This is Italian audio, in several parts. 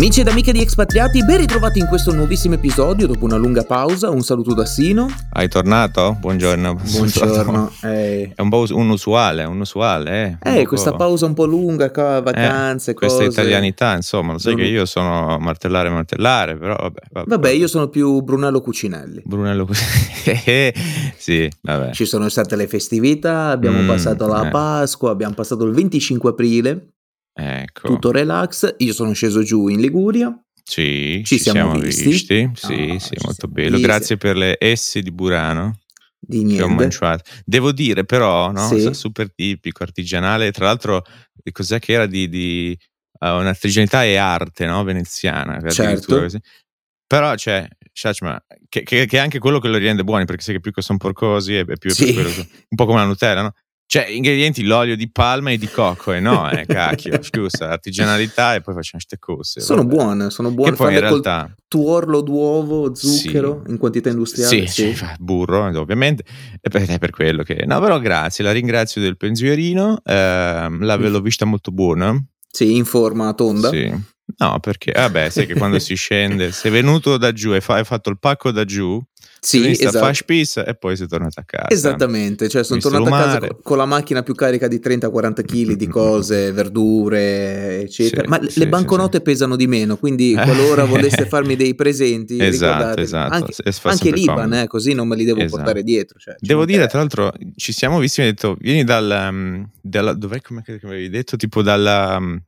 Amici ed amiche di Expatriati, ben ritrovati in questo nuovissimo episodio dopo una lunga pausa. Un saluto da Sino. Hai tornato? Buongiorno. Buongiorno. Eh, È un po' us- unusuale, unusuale. Eh, Un eh, poco- questa pausa un po' lunga, qua, vacanze, Eh, questa cose. italianità, insomma, lo sai Non- che io sono martellare, martellare, però vabbè. Vabbè, io sono più Brunello Cucinelli. Brunello così. sì, vabbè. Ci sono state le festività, abbiamo Mm, passato la eh. Pasqua, abbiamo passato il 25 aprile, Ecco. tutto relax. Io sono sceso giù in Liguria. Sì, Ci ci, siamo siamo, visti? visti. Ah, Sì, ci sì, molto bello. visti. Grazie per le S di Burano Di che ho niente. mangiato. Devo dire però, no? Sì. super tipico, artigianale. Tra l'altro, cos'è che era di... di uh, un'artigianalità e arte no? veneziana. Certo. addirittura così. Però c'è, Shachma, che, che, che è anche quello che lo rende buoni, perché sai che più che sono porcosi è, è più, è Sì. più un po' come la Nutella, no? Cioè, ingredienti, l'olio di palma e di cocco, e no, eh, cacchio, scusa, artigianalità e poi facciamo ste cose. Sono vabbè. buone, sono Che buone. poi in realtà... tuorlo d'uovo, zucchero in quantità industriale. Sì, fa burro ovviamente, e per, è per quello che... No, però grazie, la ringrazio del pensierino, la- l'ho vista molto buona. Sì, in forma tonda. Sì. No, perché, vabbè, sai che quando si scende, sei venuto da giù e hai fatto il pacco da giù, Sì, esatto. a fast piece e poi sei tornato a casa. Esattamente, cioè sono tornato a casa con la macchina più carica di 30-40 kg di cose, verdure, eccetera. Sì, Ma le- sì, le banconote sì. pesano di meno, quindi qualora voleste farmi dei presenti, Esatto, esatto, anche, fa anche l'Iban, eh, così non me li devo Esatto. portare dietro. cioè, ci Devo dire, tra l'altro, ci siamo visti mi hai detto, vieni dal, um, dalla, dov'è come avevi detto? Tipo dalla, um,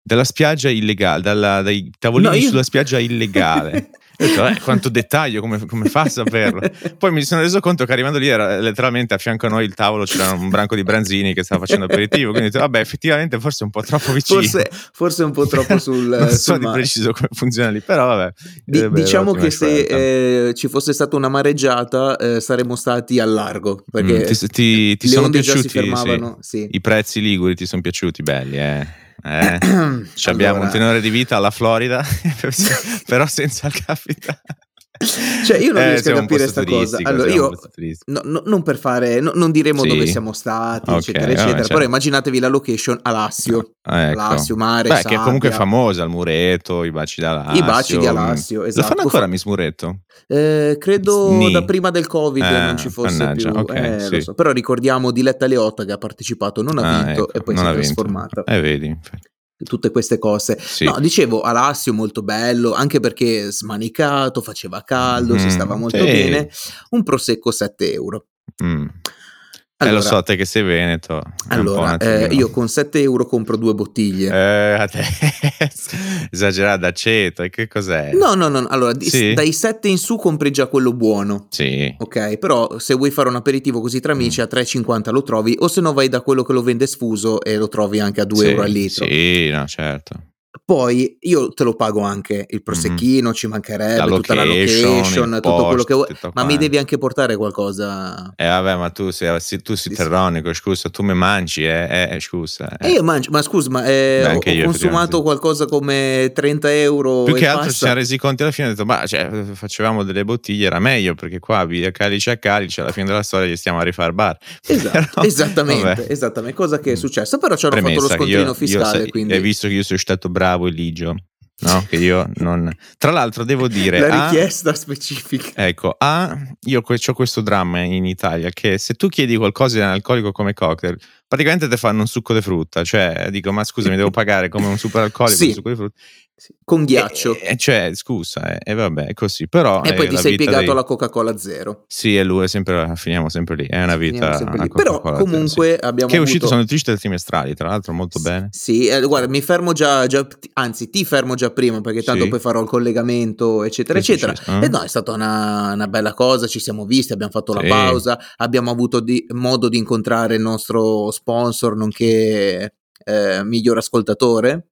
dalla spiaggia illegale, dalla- dai tavolini No, io- sulla spiaggia illegale. Detto, eh, quanto dettaglio, come, come fa a saperlo? Poi mi sono reso conto che arrivando lì era letteralmente a fianco a noi il tavolo c'era un branco di branzini che stava facendo aperitivo, quindi ho detto, vabbè, effettivamente forse un po' troppo vicino. Forse, forse un po' troppo sul, non so sul di mare. preciso come funziona lì, però vabbè. Di- Eh, beh, diciamo che se eh, ci fosse stata una mareggiata eh, saremmo stati al largo perché Mm, ti, ti- ti le sono onde già si piaciuti sì. fermavano. Sì. i prezzi liguri ti sono piaciuti belli eh, Eh, ci abbiamo Allora, un tenore di vita alla Florida però senza il capitale Cioè, io non Eh, riesco a capire posto sta cosa. Allora, io no- no- non per fare, no- non diremo Sì. dove siamo stati, Ok, eccetera, vabbè, eccetera. certo. Però immaginatevi la location a Lassio, Ah, ecco. Lassio, mare, Beh, che è comunque famosa, il muretto, i baci da Lassio. I baci di Alassio, Lo esatto. fanno ancora Miss Muretto? Eh, credo Sni. da prima del Covid Eh, non ci fosse mannaggia, più. ok, eh, lo sì. so. Però ricordiamo Diletta Leotta che ha partecipato, non ha Ah, vinto ecco, e poi si è trasformata. Eh, vedi. Tutte queste cose. Sì. No, dicevo, Alassio molto bello, anche perché smanicato, faceva caldo, si Mm, stava molto sì. bene. Un prosecco 7 euro. Mm. Allora, eh, lo so, te che sei veneto. allora eh, io con 7 euro compro due bottiglie. Eh, esagerato d'aceto, e che cos'è? No, no, no, allora Sì? dai 7 in su compri già quello buono. Sì. Ok, però se vuoi fare un aperitivo così tra amici a 3,50 lo trovi, o se no vai da quello che lo vende sfuso e lo trovi anche a 2 Sì, euro al litro. Sì, no, certo. Poi io te lo pago anche il prosecchino, ci mancherebbe La tutta la location, location, il tutto quello post, che vuoi, ma mi devi anche portare qualcosa. Eh vabbè, ma tu sei, sì, tu sei Sì, sì. terronico, scusa, tu mi mangi, eh, eh, scusa. E eh. io mangio, ma scusa, ma eh, ho, io, consumato qualcosa come 30 euro Più e che altro ci siamo resi conto alla fine, ho detto, ma cioè, facevamo delle bottiglie, era meglio perché qua via calice a calice, alla fine della storia gli stiamo a rifare bar. Esatto, Però, esattamente, vabbè. esattamente, cosa che è successa, però ci hanno fatto lo Premessa scontrino io- io fiscale, sai- quindi Hai visto che io sono stato bravo e ligio, no? Che io non... Tra l'altro devo dire... la ah, richiesta specifica. Ecco, A, io ho questo dramma in Italia che se tu chiedi qualcosa di analcolico come cocktail, praticamente ti fanno un succo di frutta, cioè dico ma scusa mi devo pagare come un super alcolico Sì. un succo di frutta. Sì, Con ghiaccio. E, e cioè, scusa, e vabbè, è così, però... E, poi ti sei piegato dei- alla Coca-Cola zero. Sì, e lui è sempre, finiamo sempre lì, è una vita... Però Coca-Cola zero, comunque sì. abbiamo Che è uscito, avuto... sono tristi trimestrali, tra l'altro molto bene. Sì, eh, guarda, mi fermo già, già- anzi ti fermo già prima perché tanto Sì. poi farò il collegamento, eccetera, Che eccetera. successo? Eh? E no, è stata una, una bella cosa, ci siamo visti, abbiamo fatto la Sì. pausa, abbiamo avuto di- modo di incontrare il nostro sponsor, nonché eh, miglior ascoltatore,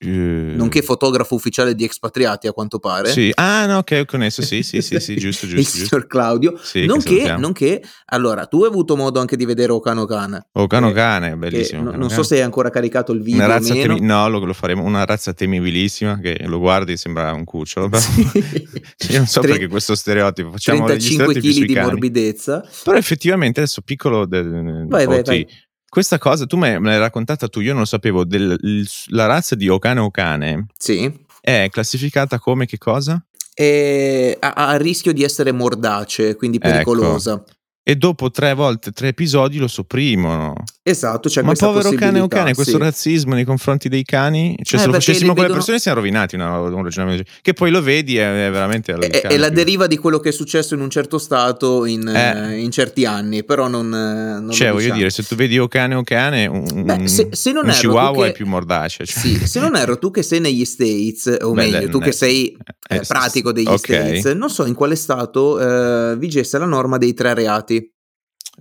Eh, nonché fotografo ufficiale di Expatriati a quanto pare. Sì. Ah, no, ok, ho connesso, sì, sì, sì, sì, giusto, il giusto, giusto. signor Claudio. Sì, nonché, nonché, allora, tu hai avuto modo anche di vedere Ocano Can. Oh, Cano che- Cane, che bellissimo. no- Cano non so se hai ancora caricato il video o meno. temi- no, lo, lo faremo una razza temibilissima che lo guardi sembra un cucciolo però io non so Tre- perché questo stereotipo facciamo degli 35 stereotipi kg di morbidezza. però effettivamente adesso piccolo del, Vai, vai, vai. Questa cosa tu me, l'hai raccontata tu io non lo sapevo del- la razza di Okane Okane Sì. è classificata come che cosa? Ha, ha il rischio di essere mordace, quindi Ecco. pericolosa. E dopo tre volte, tre episodi lo sopprimono. Esatto, c'è Ma povero cane o cane, questo sì. razzismo nei confronti dei cani? Cioè, Eh, se lo facessimo con le persone siamo rovinati una- un ragionamento. Che poi lo vedi è, è veramente È, è la più- deriva di quello che è successo in un certo stato in, Eh. eh, in certi anni, però non, eh, non Cioè, voglio diciamo. dire, se tu vedi o cane o cane, un, Beh, se- se non un erro, chihuahua che- è più mordace. Cioè. Sì, se non erro, tu che sei negli States, o Beh, meglio, tu ne- che sei eh, eh, pratico degli ok. States, non so in quale stato vigesse la norma dei tre reati.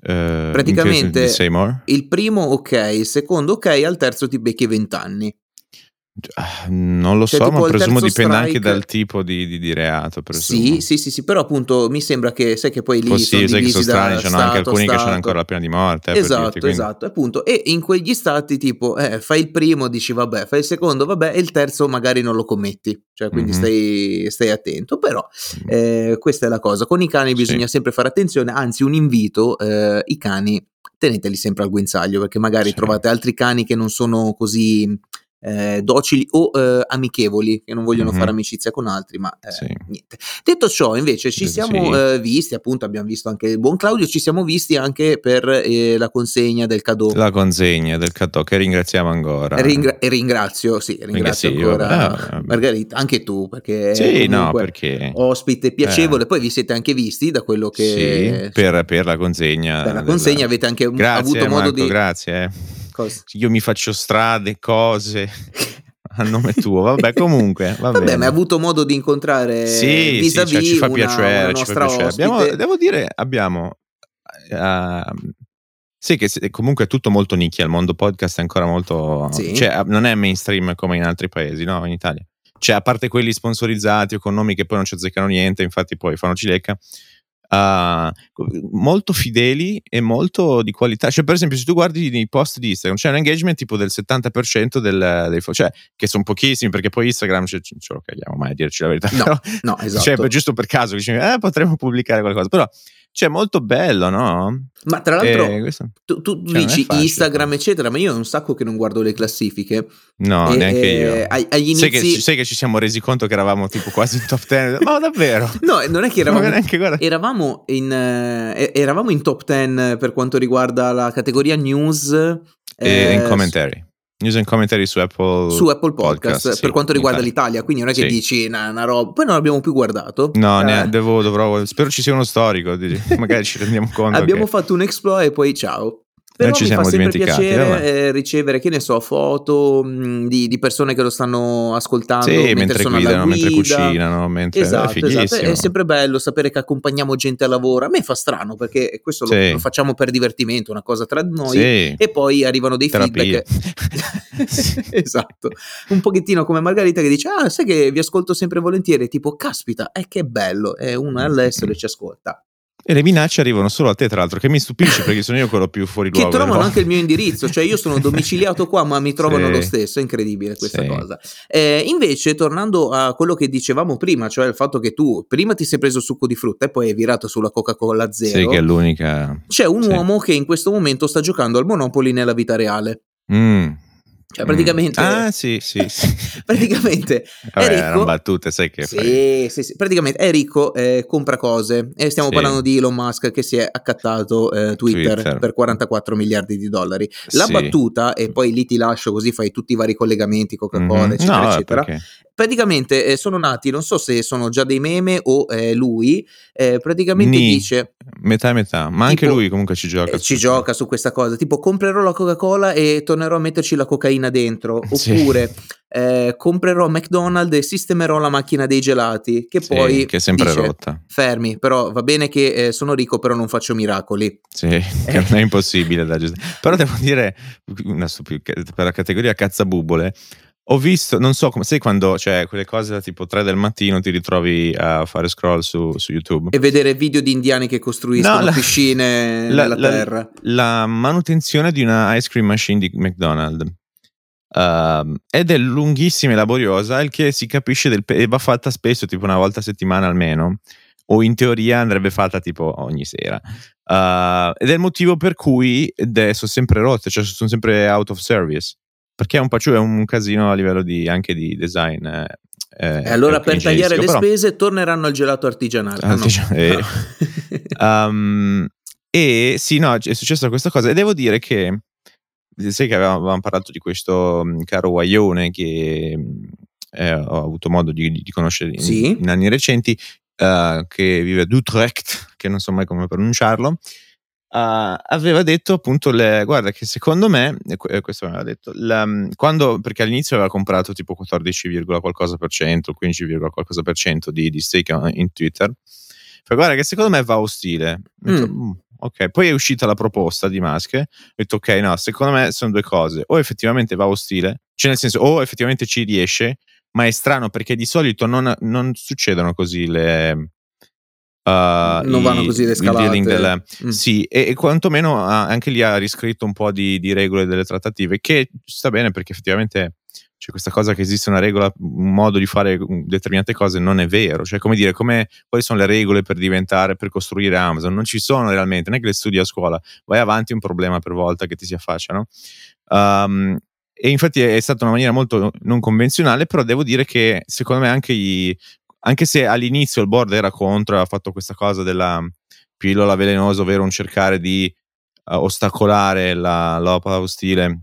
Eh, praticamente-? Il primo ok, il secondo ok, al terzo ti becchi 20 anni. Ah, Non lo Cioè, so, ma presumo dipende anche strike- dal tipo di, di- di reato. Presumo. Sì, sì, sì, sì, però appunto mi sembra che sai che poi lì Oh, sono sì, sai che sono strani, anche stato a alcuni che hanno stato. ancora la pena di morte. eh, Esatto, dirti, quindi- esatto, appunto. E in quegli stati, tipo, eh, fai il primo, dici vabbè, fai il secondo, vabbè, e il terzo magari non lo commetti. Cioè, quindi Mhm. stai, stai attento. Però eh, questa è la cosa. Con i cani Sì. bisogna sempre fare attenzione, anzi, un invito: eh, i cani teneteli sempre al guinzaglio, perché magari Sì. trovate altri cani che non sono così. Eh, docili o eh, amichevoli che non vogliono Mhm. fare amicizia con altri, ma eh, Sì. niente. Detto ciò, invece, ci Sì. siamo eh, visti, appunto, abbiamo visto anche il buon Claudio, ci siamo visti anche per eh, la consegna del cadeau. La consegna del Catò, che ringraziamo ancora. Ringra- e ringrazio, sì, ringrazio sì, ancora ah, Margherita, anche tu, perché Sì, no, perché ospite piacevole, poi vi siete anche visti da quello che sì, per, per la consegna. per la della- consegna avete anche Grazie, avuto modo Marco, di grazie. eh. Cosa? Io mi faccio strade, cose a nome tuo. Vabbè, comunque. Va Vabbè, bene. ma hai avuto modo di incontrare sì, sì, cioè, ci fa una- piacere, una ci fa piacere. Abbiamo- devo dire, abbiamo ehm, sì, che comunque è tutto molto nicchia. Il mondo podcast è ancora molto. Sì. Cioè, non è mainstream come in altri paesi, no? In Italia. Cioè, a parte quelli sponsorizzati o con nomi che poi non ci azzeccano niente, infatti poi fanno cilecca. Ah, molto fideli e molto di qualità. Cioè, per esempio, se tu guardi i post di Instagram, c'è un engagement tipo del 70% del, dei cioè, che sono pochissimi perché poi Instagram ce, ce ce lo caghiamo mai a dirci la verità. No, però- no, esatto. cioè, per- giusto per caso dici, eh, potremmo pubblicare qualcosa. Però, cioè, molto bello, no? Ma tra l'altro Eh, questo- tu, tu cioè, dici facile. Instagram eccetera, ma io è un sacco che non guardo le classifiche. No, E- neanche e io. agli Sai che, inizi- sai che ci siamo resi conto che eravamo tipo quasi in top 10? Ma davvero? No, non è che eravamo neanche. Eravamo in, eh, eravamo in top 10 per quanto riguarda la categoria news E eh, in commentary. News and commentary su Apple, su Apple Podcast, sì, per quanto riguarda Italia. l'Italia. Quindi non è che Sì. dici una, una roba. Poi non l'abbiamo più guardato. No, Eh, ne- devo, dovrò, spero ci sia uno storico, magari ci rendiamo conto. abbiamo che- fatto un exploit e poi ciao. Però ci mi fa siamo dimenticati, piacere eh, ricevere, che ne so, foto mh, di, di persone che lo stanno ascoltando Sì, mentre, mentre guidano, alla mentre guida. cucinano, mentre Esatto, è esatto, è sempre bello sapere che accompagniamo gente al lavoro. A me fa strano perché questo lo- Sì. lo, facciamo per divertimento, una cosa tra noi. Sì. E poi arrivano dei Terapia. feedback. esatto, un pochettino come Margarita che dice: Ah, sai che vi ascolto sempre volentieri. Tipo, caspita, è che bello. E uno è all'estero e ci ascolta. E le minacce arrivano solo a te, tra l'altro, che mi stupisce perché sono io quello più fuori Che luogo. del trovano mondo. anche il mio indirizzo, cioè io sono domiciliato qua, ma mi trovano Sì. lo stesso. È incredibile questa Sì. cosa. Eh, invece, tornando a quello che dicevamo prima, cioè il fatto che tu prima ti sei preso succo di frutta e poi hai virato sulla Coca-Cola zero. Sì, che è l'unica. C'è un Sì. uomo che in questo momento sta giocando al Monopoli nella vita reale. Mm. Cioè, praticamente. Mm. Ah, sì, sì. sì. praticamente Vabbè, è ricco. battute, sai che. Sì, sì, sì. Praticamente è ricco, eh, compra cose. E stiamo Sì. parlando di Elon Musk che si è accattato eh, Twitter, Twitter. per 44 miliardi di dollari. La Sì. battuta, e poi lì ti lascio così fai tutti i vari collegamenti, Coca-Cola, Mhm. eccetera, No, eccetera. perché? Praticamente eh, sono nati, non so se sono già dei meme o eh, lui, eh, praticamente Ni. dice. Metà e metà, ma anche Tipo, lui comunque ci gioca. eh, ci gioca su questa cosa, tipo comprerò la Coca-Cola e tornerò a metterci la cocaina dentro, Sì. oppure eh, comprerò McDonald's e sistemerò la macchina dei gelati, che Sì, poi che è sempre dice, rotta. fermi, però va bene che eh, sono ricco, però non faccio miracoli. Sì, non è impossibile da gestire. Però devo dire, una stupi- per la categoria cazzabubole, ho visto, non so come, sai quando c'è quelle cose tipo 3 del mattino ti ritrovi a fare scroll su, su YouTube? E vedere video di indiani che costruiscono No, la- piscine la- nella la- terra. La manutenzione di una ice cream machine di McDonald's. Ehm, ed è lunghissima e laboriosa, il che si capisce del, e va fatta spesso, tipo una volta a settimana almeno, o in teoria andrebbe fatta tipo ogni sera. Eh, ed è il motivo per cui è- sono sempre rotte, cioè sono sempre out of service. Perché è un, paccio- è un casino a livello di, anche di design. eh, Eh, e allora per tagliare le però... spese torneranno al gelato artigianale. Ah, no. eh. um, e sì, no, è successa questa cosa e devo dire che sai che avevamo parlato di questo mm, caro Guaione che eh, ho avuto modo di, di conoscere in, sì. in, anni recenti, uh, che vive ad Utrecht, che non so mai come pronunciarlo, Uh, aveva detto appunto le, guarda che secondo me questo aveva detto la, quando, perché all'inizio aveva comprato tipo 14, qualcosa per cento 15, qualcosa per cento di, di stake in Twitter fa guarda che secondo me va ostile detto, mm. ok poi è uscita la proposta di Musk ho detto ok no secondo me sono due cose o effettivamente va ostile cioè nel senso o effettivamente ci riesce ma è strano perché di solito non, non succedono così le Uh, non i, vanno così le scalate. Del, mm. Sì, e, e, quantomeno anche lì ha riscritto un po' di, di, regole delle trattative, che sta bene perché effettivamente c'è questa cosa che esiste una regola, un modo di fare determinate cose, non è vero. Cioè, come dire, come, quali sono le regole per diventare, per costruire Amazon? Non ci sono realmente, non è che le studi a scuola, vai avanti un problema per volta che ti si affaccia, no? Um, e infatti è stata una maniera molto non convenzionale, però devo dire che secondo me anche i, anche se all'inizio il board era contro, ha fatto questa cosa della pillola velenosa, ovvero un cercare di uh, ostacolare la lopa ostile,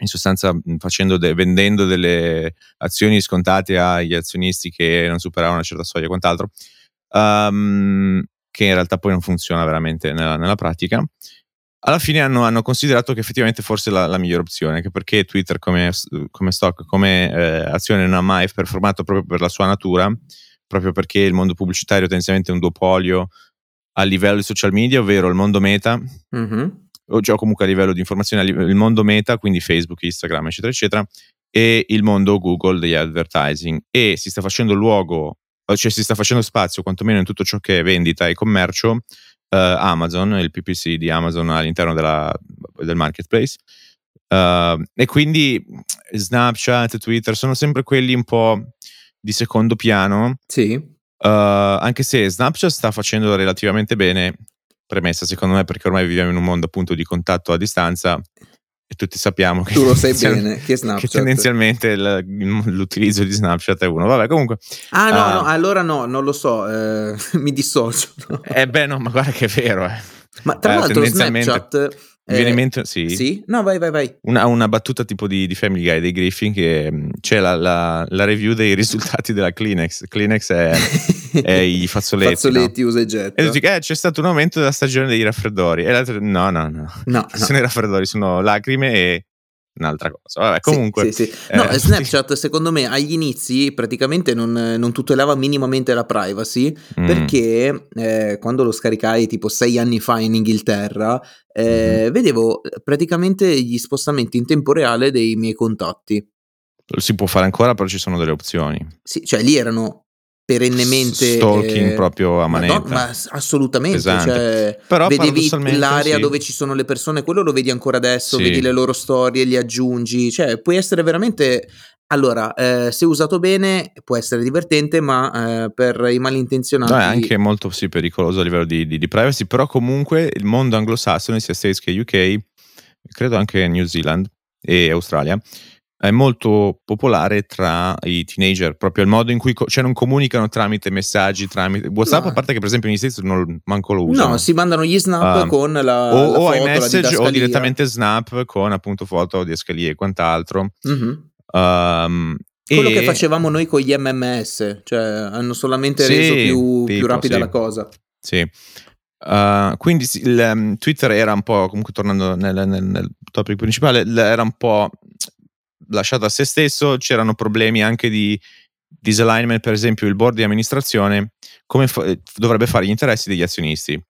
in sostanza de- vendendo delle azioni scontate agli azionisti che non superavano una certa soglia e quant'altro, um, che in realtà poi non funziona veramente nella, nella pratica alla fine hanno, hanno, considerato che effettivamente forse la, la migliore opzione, anche perché Twitter come, come stock, come eh, azione non ha mai performato proprio per la sua natura, proprio perché il mondo pubblicitario tendenzialmente è un duopolio a livello di social media, ovvero il mondo meta, mm-hmm. o cioè comunque a livello di informazione, il mondo meta, quindi Facebook, Instagram, eccetera, eccetera, e il mondo Google degli advertising. E si sta facendo luogo, cioè si sta facendo spazio, quantomeno in tutto ciò che è vendita e commercio, Amazon, il PPC di Amazon all'interno della, del marketplace. Uh, e quindi Snapchat, Twitter sono sempre quelli un po' di secondo piano. Sì. Uh, anche se Snapchat sta facendo relativamente bene, premessa secondo me perché ormai viviamo in un mondo appunto di contatto a distanza e tutti sappiamo che, tu lo sai bene che, che tendenzialmente l'utilizzo di Snapchat è uno. Vabbè, comunque. Ah, no, uh, no allora no, non lo so, eh, mi dissocio. Eh, beh, no, ma guarda che è vero. Eh. Ma tra eh, l'altro, Snapchat mi viene in eh, mente, sì. Sì? No, vai, vai, vai. Una, una battuta tipo di, di, Family Guy dei Griffin che mm, c'è la, la, la, review dei risultati della Kleenex. Kleenex è, è i fazzoletti. fazzoletti no? usa e getta. E tu dici, eh, c'è stato un aumento della stagione dei raffreddori. E l'altro, no, no, no. no, no. sono i raffreddori, sono lacrime e un'altra cosa. Vabbè, comunque. Sì, sì, sì. No, eh, Snapchat secondo me agli inizi praticamente non, non tutelava minimamente la privacy mm. perché eh, quando lo scaricai tipo sei anni fa in Inghilterra eh, mm. vedevo praticamente gli spostamenti in tempo reale dei miei contatti. Si può fare ancora, però ci sono delle opzioni. Sì, cioè lì erano perennemente stalking eh, proprio a manetta ma, ma assolutamente cioè, Però vedevi l'area sì. dove ci sono le persone quello lo vedi ancora adesso sì. vedi le loro storie li aggiungi cioè puoi essere veramente allora, eh, se usato bene può essere divertente, ma eh, per i malintenzionati... No, è anche molto sì, pericoloso a livello di, di, di, privacy, però comunque il mondo anglosassone, sia States che UK, credo anche New Zealand e Australia, è molto popolare tra i teenager, proprio il modo in cui co- cioè non comunicano tramite messaggi, tramite WhatsApp, no. a parte che per esempio negli States non manco lo usano. No, si mandano gli snap uh, con la, o, la o foto, iMessage o direttamente snap con appunto foto di escalie e quant'altro. Mm-hmm. Um, Quello e... che facevamo noi con gli MMS, cioè hanno solamente sì, reso più, tipo, più rapida sì. la cosa. Sì. Uh, quindi il, um, Twitter era un po', comunque tornando nel, nel, nel topic principale, era un po' lasciato a se stesso, c'erano problemi anche di disalignment, per esempio il board di amministrazione come fa- dovrebbe fare gli interessi degli azionisti.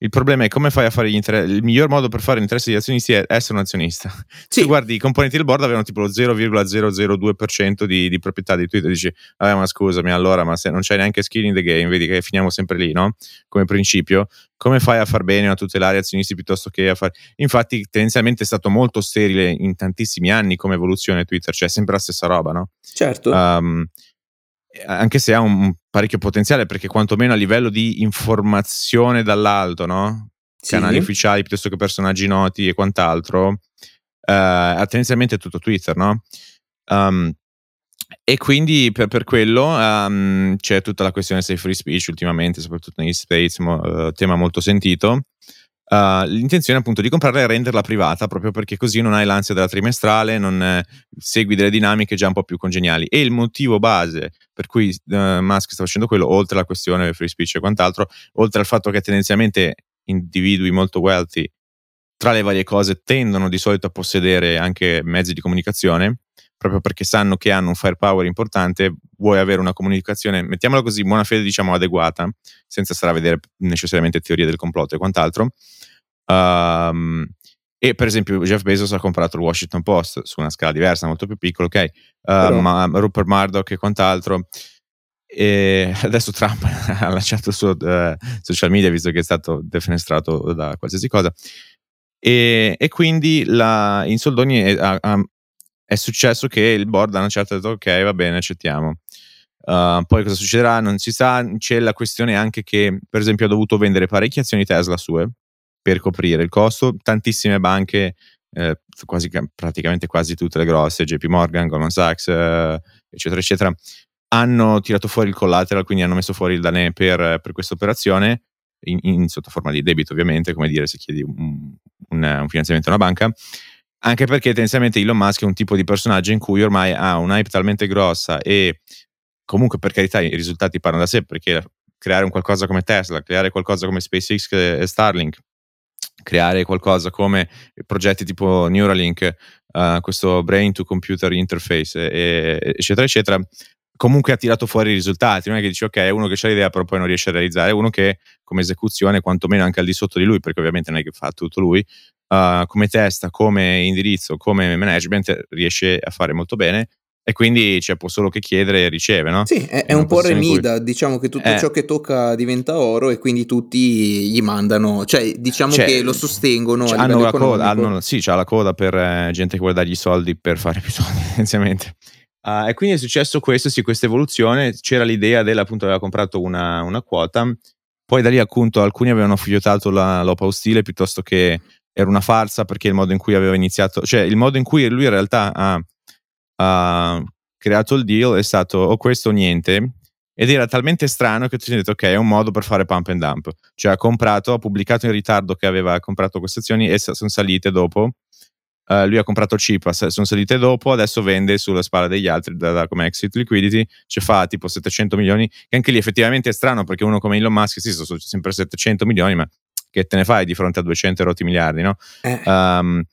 Il problema è come fai a fare gli interessi. Il miglior modo per fare interessi degli azionisti è essere un azionista. Sì. Se guardi i componenti del board avevano tipo lo 0,002% di, di proprietà di Twitter. Dici, vabbè, ma scusami, allora, ma se non c'è neanche skin in the game, vedi che finiamo sempre lì, no? Come principio, come fai a far bene a tutelare gli azionisti piuttosto che a fare. Infatti, tendenzialmente è stato molto sterile in tantissimi anni come evoluzione Twitter, cioè sempre la stessa roba, no? Certo. Um, anche se ha un parecchio potenziale, perché quantomeno a livello di informazione dall'alto, no? Sì. Canali ufficiali piuttosto che personaggi noti e quant'altro, eh, tendenzialmente è tutto Twitter, no? Um, e quindi per, per quello um, c'è tutta la questione sei free speech ultimamente, soprattutto negli States, mo, uh, tema molto sentito. Uh, l'intenzione appunto di comprarla e renderla privata proprio perché così non hai l'ansia della trimestrale, non eh, segui delle dinamiche già un po' più congeniali. E il motivo base per cui uh, Musk sta facendo quello, oltre alla questione free speech e quant'altro, oltre al fatto che tendenzialmente individui molto wealthy tra le varie cose tendono di solito a possedere anche mezzi di comunicazione, proprio perché sanno che hanno un firepower importante, vuoi avere una comunicazione, mettiamola così, buona fede diciamo adeguata, senza stare a vedere necessariamente teorie del complotto e quant'altro. Um, e per esempio Jeff Bezos ha comprato il Washington Post su una scala diversa, molto più piccola, ok? Uh, ma Rupert Murdoch e quant'altro. E adesso Trump ha lasciato il suo uh, social media visto che è stato defenestrato da qualsiasi cosa. E, e quindi la, in soldoni è, ha, è successo che il board hanno certo detto ok va bene accettiamo uh, poi cosa succederà non si sa c'è la questione anche che per esempio ha dovuto vendere parecchie azioni Tesla sue per coprire il costo. Tantissime banche eh, quasi, praticamente quasi tutte le grosse JP Morgan, Goldman Sachs eh, eccetera eccetera hanno tirato fuori il collateral quindi hanno messo fuori il danè per, per questa operazione in, in, sotto forma di debito ovviamente come dire se chiedi un, un, un finanziamento a una banca. Anche perché tendenzialmente Elon Musk è un tipo di personaggio in cui ormai ha un hype talmente grossa e comunque per carità i risultati parlano da sé perché creare un qualcosa come Tesla, creare qualcosa come SpaceX e Starlink, creare qualcosa come progetti tipo Neuralink, uh, questo brain to computer interface, e, eccetera, eccetera, comunque ha tirato fuori i risultati. Non è che dici, ok, è uno che ha l'idea, però poi non riesce a realizzare, è uno che come esecuzione, quantomeno anche al di sotto di lui, perché ovviamente non è che fa tutto lui, uh, come testa, come indirizzo, come management riesce a fare molto bene e quindi cioè, può solo che chiedere e riceve, no? Sì, è, è un po' remida, cui... diciamo che tutto eh. ciò che tocca diventa oro e quindi tutti gli mandano, cioè diciamo cioè, che lo sostengono cioè, hanno la coda, hanno, sì, c'ha la coda per eh, gente che vuole dargli i soldi per fare più soldi, tendenzialmente. Uh, e quindi è successo questo, sì, questa evoluzione, c'era l'idea del, appunto, aveva comprato una, una quota, poi da lì appunto alcuni avevano figliottato la, l'opa ostile piuttosto che era una farsa perché il modo in cui aveva iniziato, cioè il modo in cui lui in realtà ha, ha creato il deal è stato o questo o niente. Ed era talmente strano che tu ti hai detto ok è un modo per fare pump and dump. Cioè ha comprato, ha pubblicato in ritardo che aveva comprato queste azioni e sono salite dopo. Uh, lui ha comprato cheap, sono salite dopo, adesso vende sulla spalla degli altri da, da, come exit liquidity, ci fa tipo 700 milioni, che anche lì effettivamente è strano perché uno come Elon Musk, sì, sono sempre 700 milioni, ma che te ne fai di fronte a 200 rotti miliardi, no? Um,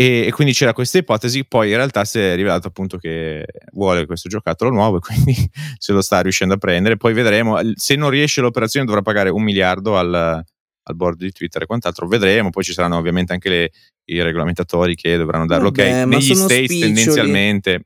e, e, quindi c'era questa ipotesi, poi in realtà si è rivelato appunto che vuole questo giocattolo nuovo e quindi se lo sta riuscendo a prendere. Poi vedremo, se non riesce l'operazione dovrà pagare un miliardo al, al board di Twitter e quant'altro, vedremo. Poi ci saranno ovviamente anche le, i regolamentatori che dovranno darlo. Ok, negli States spiccioli. tendenzialmente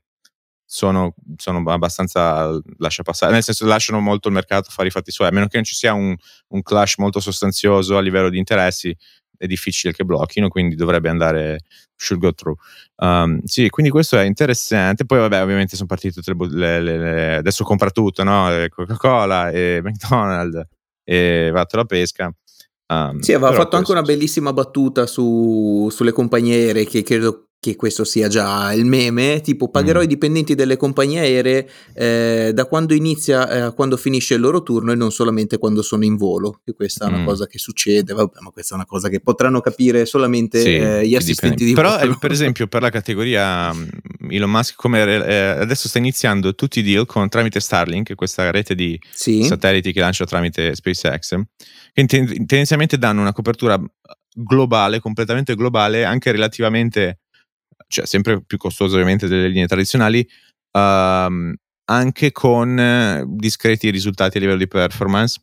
sono, sono, abbastanza lascia passare, nel senso lasciano molto il mercato fare i fatti suoi, a meno che non ci sia un, un clash molto sostanzioso a livello di interessi, è difficile che blocchino, quindi dovrebbe andare should go through. Um, sì, quindi questo è interessante. Poi, vabbè, ovviamente sono partite tutte le, le, le adesso compra tutto, no? Coca-Cola e McDonald's e fatto la pesca. Um, sì, aveva fatto anche una bellissima battuta su, sulle compagnie aeree che credo che questo sia già il meme, tipo pagherò mm. i dipendenti delle compagnie aeree eh, da quando inizia a eh, quando finisce il loro turno e non solamente quando sono in volo, che questa è una mm. cosa che succede, vabbè, ma questa è una cosa che potranno capire solamente sì, eh, gli assistenti dipende. di Però volo. per esempio per la categoria mm, Elon Musk come eh, adesso sta iniziando tutti i deal con, tramite Starlink, questa rete di sì. satelliti che lancia tramite SpaceX, che tendenzialmente danno una copertura globale, completamente globale, anche relativamente cioè sempre più costoso ovviamente delle linee tradizionali, uh, anche con eh, discreti risultati a livello di performance.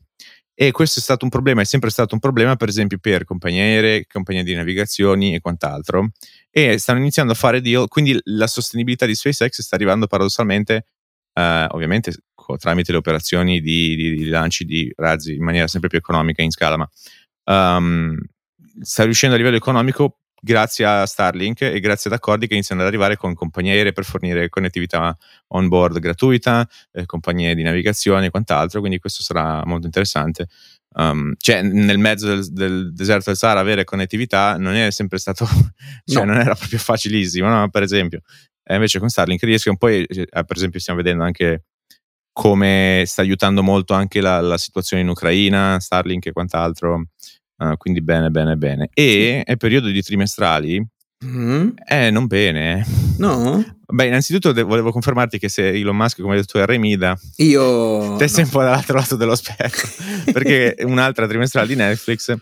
E questo è stato un problema, è sempre stato un problema, per esempio, per compagnie aeree, compagnie di navigazioni e quant'altro. E stanno iniziando a fare deal, quindi la sostenibilità di SpaceX sta arrivando paradossalmente, uh, ovviamente tramite le operazioni di, di, di, lanci di razzi in maniera sempre più economica in scala, ma um, sta riuscendo a livello economico grazie a Starlink e grazie ad accordi che iniziano ad arrivare con compagnie aeree per fornire connettività on board gratuita, eh, compagnie di navigazione e quant'altro, quindi questo sarà molto interessante. Um, cioè, nel mezzo del, del, deserto del Sahara avere connettività non è sempre stato, cioè, no. non era proprio facilissimo, no? per esempio. E invece con Starlink riesco un po', eh, per esempio stiamo vedendo anche come sta aiutando molto anche la, la situazione in Ucraina, Starlink e quant'altro, uh, quindi bene, bene, bene. E è periodo di trimestrali, mm. eh, non bene. No? Beh, innanzitutto de- volevo confermarti che se Elon Musk, come hai detto, è Remida, io... te sei no. un po' dall'altro lato dello specchio, perché un'altra trimestrale di Netflix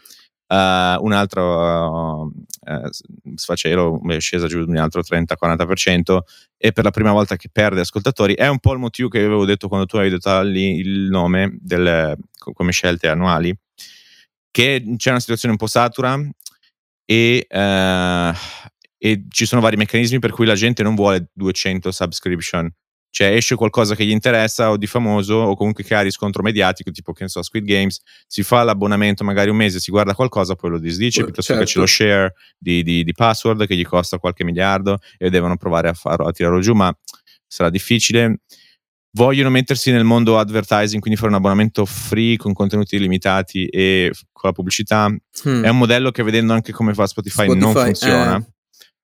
Uh, un altro uh, sfacelo è scesa giù di un altro 30-40% e per la prima volta che perde ascoltatori è un po' il motivo che avevo detto quando tu avevi detto lì il nome del, come scelte annuali che c'è una situazione un po' satura e, uh, e ci sono vari meccanismi per cui la gente non vuole 200 subscription cioè esce qualcosa che gli interessa o di famoso o comunque che ha riscontro mediatico, tipo che ne so, Squid Games, si fa l'abbonamento magari un mese, si guarda qualcosa, poi lo disdice, piuttosto certo. che c'è lo share di, di, di, password che gli costa qualche miliardo e devono provare a, farlo, a tirarlo giù, ma sarà difficile. Vogliono mettersi nel mondo advertising, quindi fare un abbonamento free con contenuti limitati e con la pubblicità. Hmm. È un modello che vedendo anche come fa Spotify, Spotify non funziona. Eh.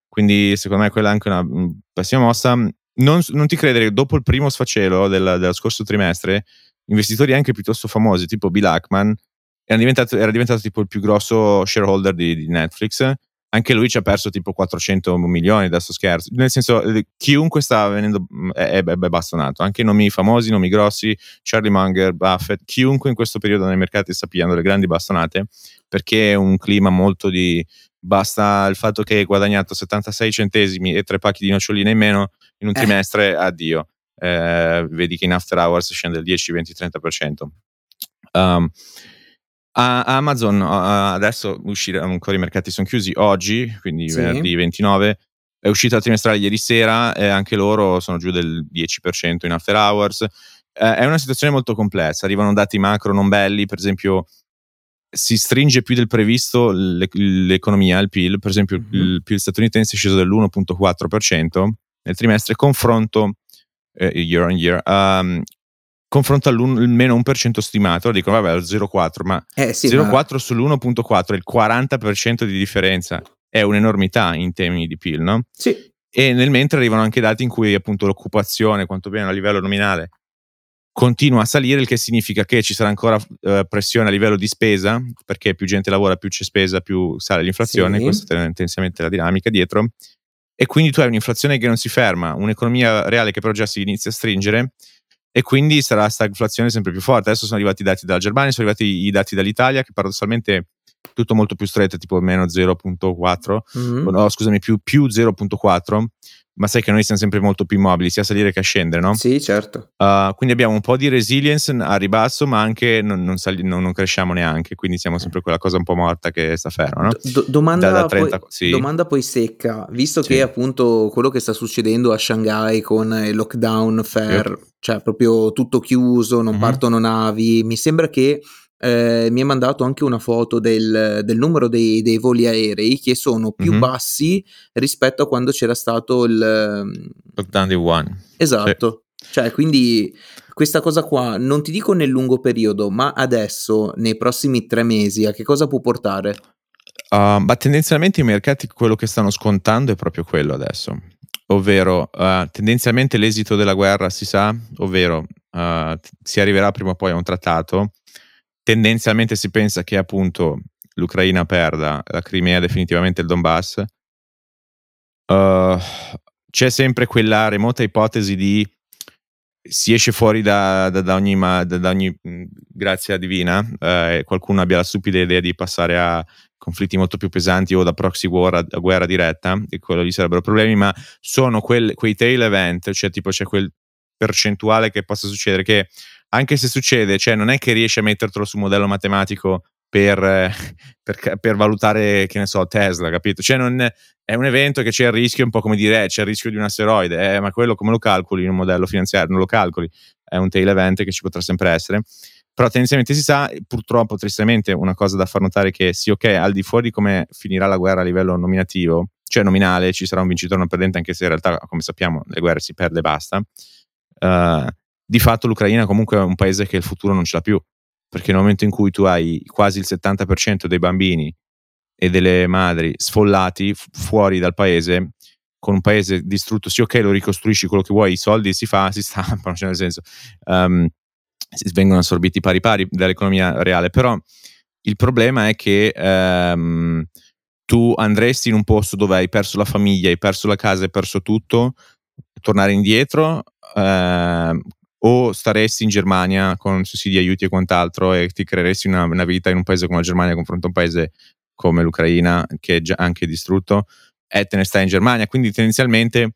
Quindi secondo me quella è anche una pessima mossa non, non, ti credere, dopo il primo sfacelo del, dello scorso trimestre, investitori anche piuttosto famosi, tipo Bill Ackman, era diventato, era diventato tipo il più grosso shareholder di, di, Netflix. Anche lui ci ha perso tipo 400 milioni, adesso scherzo. Nel senso, eh, chiunque sta venendo mm, è, è, bastonato, anche nomi famosi, nomi grossi, Charlie Munger, Buffett, chiunque in questo periodo nei mercati sta pigliando le grandi bastonate, perché è un clima molto di basta il fatto che hai guadagnato 76 centesimi e tre pacchi di noccioline in meno in un eh. trimestre, addio. Eh, vedi che in after hours scende il 10, 20, 30%. Um, a Amazon adesso uscire, ancora i mercati sono chiusi oggi, quindi sì. venerdì 29, è uscita la trimestrale ieri sera e anche loro sono giù del 10% in after hours. Eh, è una situazione molto complessa, arrivano dati macro non belli, per esempio si stringe più del previsto l'economia, il PIL, per esempio mm-hmm. il PIL statunitense è sceso dell'1.4% nel trimestre, confronto eh, year on year, um, confronto al meno 1% stimato, dicono vabbè, 0,4, ma eh, sì, 0,4 ma... sull'1,4 è il 40% di differenza, è un'enormità in termini di PIL, no? Sì. E nel mentre arrivano anche dati in cui appunto l'occupazione, quanto bene a livello nominale, continua a salire, il che significa che ci sarà ancora uh, pressione a livello di spesa, perché più gente lavora, più c'è spesa, più sale l'inflazione, sì. questa è intensamente la dinamica dietro, e quindi tu hai un'inflazione che non si ferma, un'economia reale che però già si inizia a stringere, e quindi sarà stagflazione sempre più forte. Adesso sono arrivati i dati dalla Germania, sono arrivati i dati dall'Italia, che paradossalmente tutto molto più stretto, tipo meno 0.4, mm-hmm. no, scusami, più, più 0.4, ma sai che noi siamo sempre molto più immobili, sia a salire che a scendere, no? Sì, certo. Uh, quindi abbiamo un po' di resilience a ribasso, ma anche non, non, sali- non, non, cresciamo neanche, quindi siamo sempre quella cosa un po' morta che sta ferma, no? Do- domanda, da, da 30, poi, sì. domanda, poi, secca, visto sì. che appunto quello che sta succedendo a Shanghai con il lockdown fair, yep. cioè proprio tutto chiuso, non mm-hmm. partono navi, mi sembra che eh, mi ha mandato anche una foto del, del numero dei, dei, voli aerei che sono più mm-hmm. bassi rispetto a quando c'era stato il One. Esatto. Sì. Cioè, quindi questa cosa qua non ti dico nel lungo periodo, ma adesso, nei prossimi tre mesi, a che cosa può portare? Uh, ma tendenzialmente i mercati quello che stanno scontando è proprio quello adesso, ovvero uh, tendenzialmente l'esito della guerra si sa, ovvero uh, si arriverà prima o poi a un trattato tendenzialmente si pensa che appunto l'Ucraina perda la Crimea definitivamente il Donbass. Uh, c'è sempre quella remota ipotesi di si esce fuori da, da, da, ogni, da, da ogni, grazia divina eh, qualcuno abbia la stupida idea di passare a conflitti molto più pesanti o da proxy war a, a guerra diretta e quello lì sarebbero problemi ma sono quel, quei tail event cioè tipo c'è quel percentuale che possa succedere che anche se succede, cioè non è che riesci a mettertelo su un modello matematico per, per, per, valutare, che ne so, Tesla, capito? Cioè non è, è, un evento che c'è il rischio, un po' come dire, eh, c'è il rischio di un asteroide, eh, ma quello come lo calcoli in un modello finanziario? Non lo calcoli, è un tail event che ci potrà sempre essere. Però tendenzialmente si sa, purtroppo, tristemente, una cosa da far notare è che sì, ok, al di fuori di come finirà la guerra a livello nominativo, cioè nominale, ci sarà un vincitore e un perdente, anche se in realtà, come sappiamo, le guerre si perde e basta. Uh, di fatto l'Ucraina comunque è un paese che il futuro non ce l'ha più, perché nel momento in cui tu hai quasi il 70% dei bambini e delle madri sfollati fu- fuori dal paese, con un paese distrutto, sì ok lo ricostruisci quello che vuoi, i soldi si fa, si stampano, cioè nel senso um, vengono assorbiti pari pari dall'economia reale, però il problema è che um, tu andresti in un posto dove hai perso la famiglia, hai perso la casa, hai perso tutto, tornare indietro uh, o staresti in Germania con sussidi, aiuti e quant'altro e ti creeresti una, una vita in un paese come la Germania confronto a un paese come l'Ucraina che è già anche distrutto e te ne stai in Germania, quindi tendenzialmente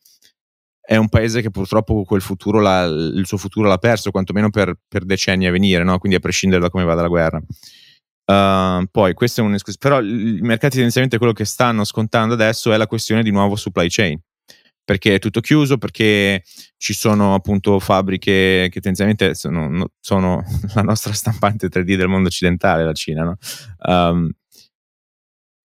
è un paese che purtroppo quel futuro il suo futuro l'ha perso, quantomeno per, per decenni a venire, no? quindi a prescindere da come vada la guerra. Uh, poi questo è un però i mercati tendenzialmente quello che stanno scontando adesso è la questione di nuovo supply chain perché è tutto chiuso, perché ci sono appunto fabbriche che tendenzialmente sono, sono la nostra stampante 3D del mondo occidentale, la Cina, no? Um,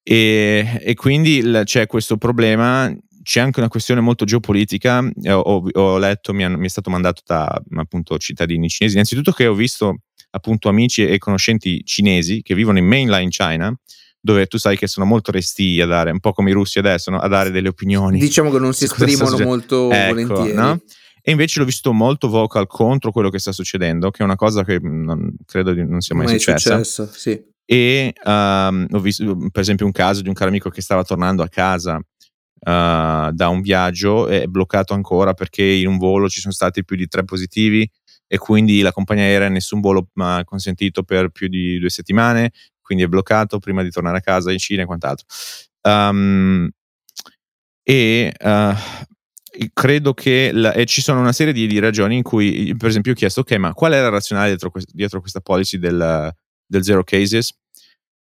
e, e, quindi l- c'è questo problema. C'è anche una questione molto geopolitica. Ho, ho letto, mi, hanno, mi, è stato mandato da appunto cittadini cinesi. Innanzitutto, che ho visto appunto amici e conoscenti cinesi che vivono in mainline China, dove tu sai che sono molto resti a dare, un po' come i russi adesso, no? a dare delle opinioni. Diciamo che non si esprimono molto ecco, volentieri. No? E invece l'ho visto molto vocal contro quello che sta succedendo, che è una cosa che non, credo non sia mai, mai successa. Successo, sì e um, ho visto per esempio un caso di un caro amico che stava tornando a casa uh, da un viaggio è bloccato ancora perché in un volo ci sono stati più di tre positivi e quindi la compagnia aerea nessun volo ha consentito per più di due settimane quindi è bloccato prima di tornare a casa in Cina e quant'altro um, e uh, credo che la, e ci sono una serie di, di, ragioni in cui per esempio ho chiesto ok ma qual è la razionale dietro, dietro questa policy del del Zero Cases.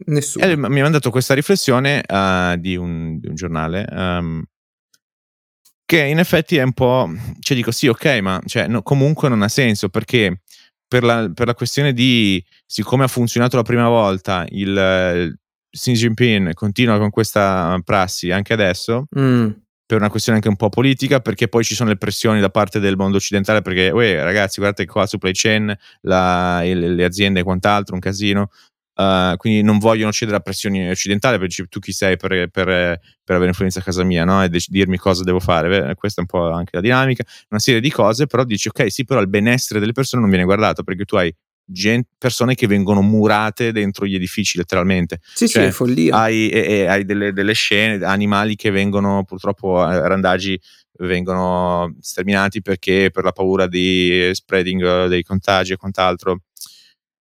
Nessuno. E mi ha mandato questa riflessione uh, di, un, di, un, giornale um, che in effetti è un po'... Cioè dico sì, ok, ma cioè, no, comunque non ha senso perché per la, per la, questione di siccome ha funzionato la prima volta il, il Xi Jinping continua con questa prassi anche adesso mm per una questione anche un po' politica, perché poi ci sono le pressioni da parte del mondo occidentale, perché, uè, ragazzi, guardate qua, supply chain, la, le, le, aziende e quant'altro, un casino. Uh, quindi non vogliono cedere a pressioni occidentali perché tu chi sei per, per, per avere influenza a casa mia no? e dec- dirmi cosa devo fare questa è un po' anche la dinamica una serie di cose però dici ok sì però il benessere delle persone non viene guardato perché tu hai Gen- persone che vengono murate dentro gli edifici letteralmente. Sì, cioè, sì, è follia. Hai, e, e, hai delle, delle, scene, animali che vengono purtroppo a randaggi vengono sterminati perché per la paura di spreading dei contagi e quant'altro.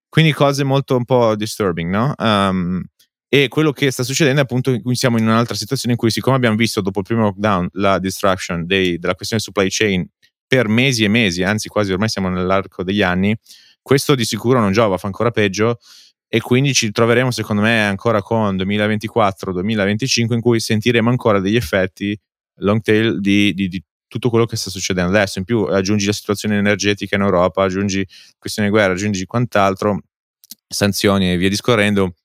Quindi cose molto un po' disturbing, no? Um, e quello che sta succedendo è appunto cui siamo in un'altra situazione in cui siccome abbiamo visto dopo il primo lockdown la distraction dei, della questione supply chain per mesi e mesi, anzi quasi ormai siamo nell'arco degli anni, questo di sicuro non giova, fa ancora peggio e quindi ci troveremo secondo me ancora con 2024-2025 in cui sentiremo ancora degli effetti long tail di, di, di, tutto quello che sta succedendo adesso. In più aggiungi la situazione energetica in Europa, aggiungi questione di guerra, aggiungi quant'altro, sanzioni e via discorrendo.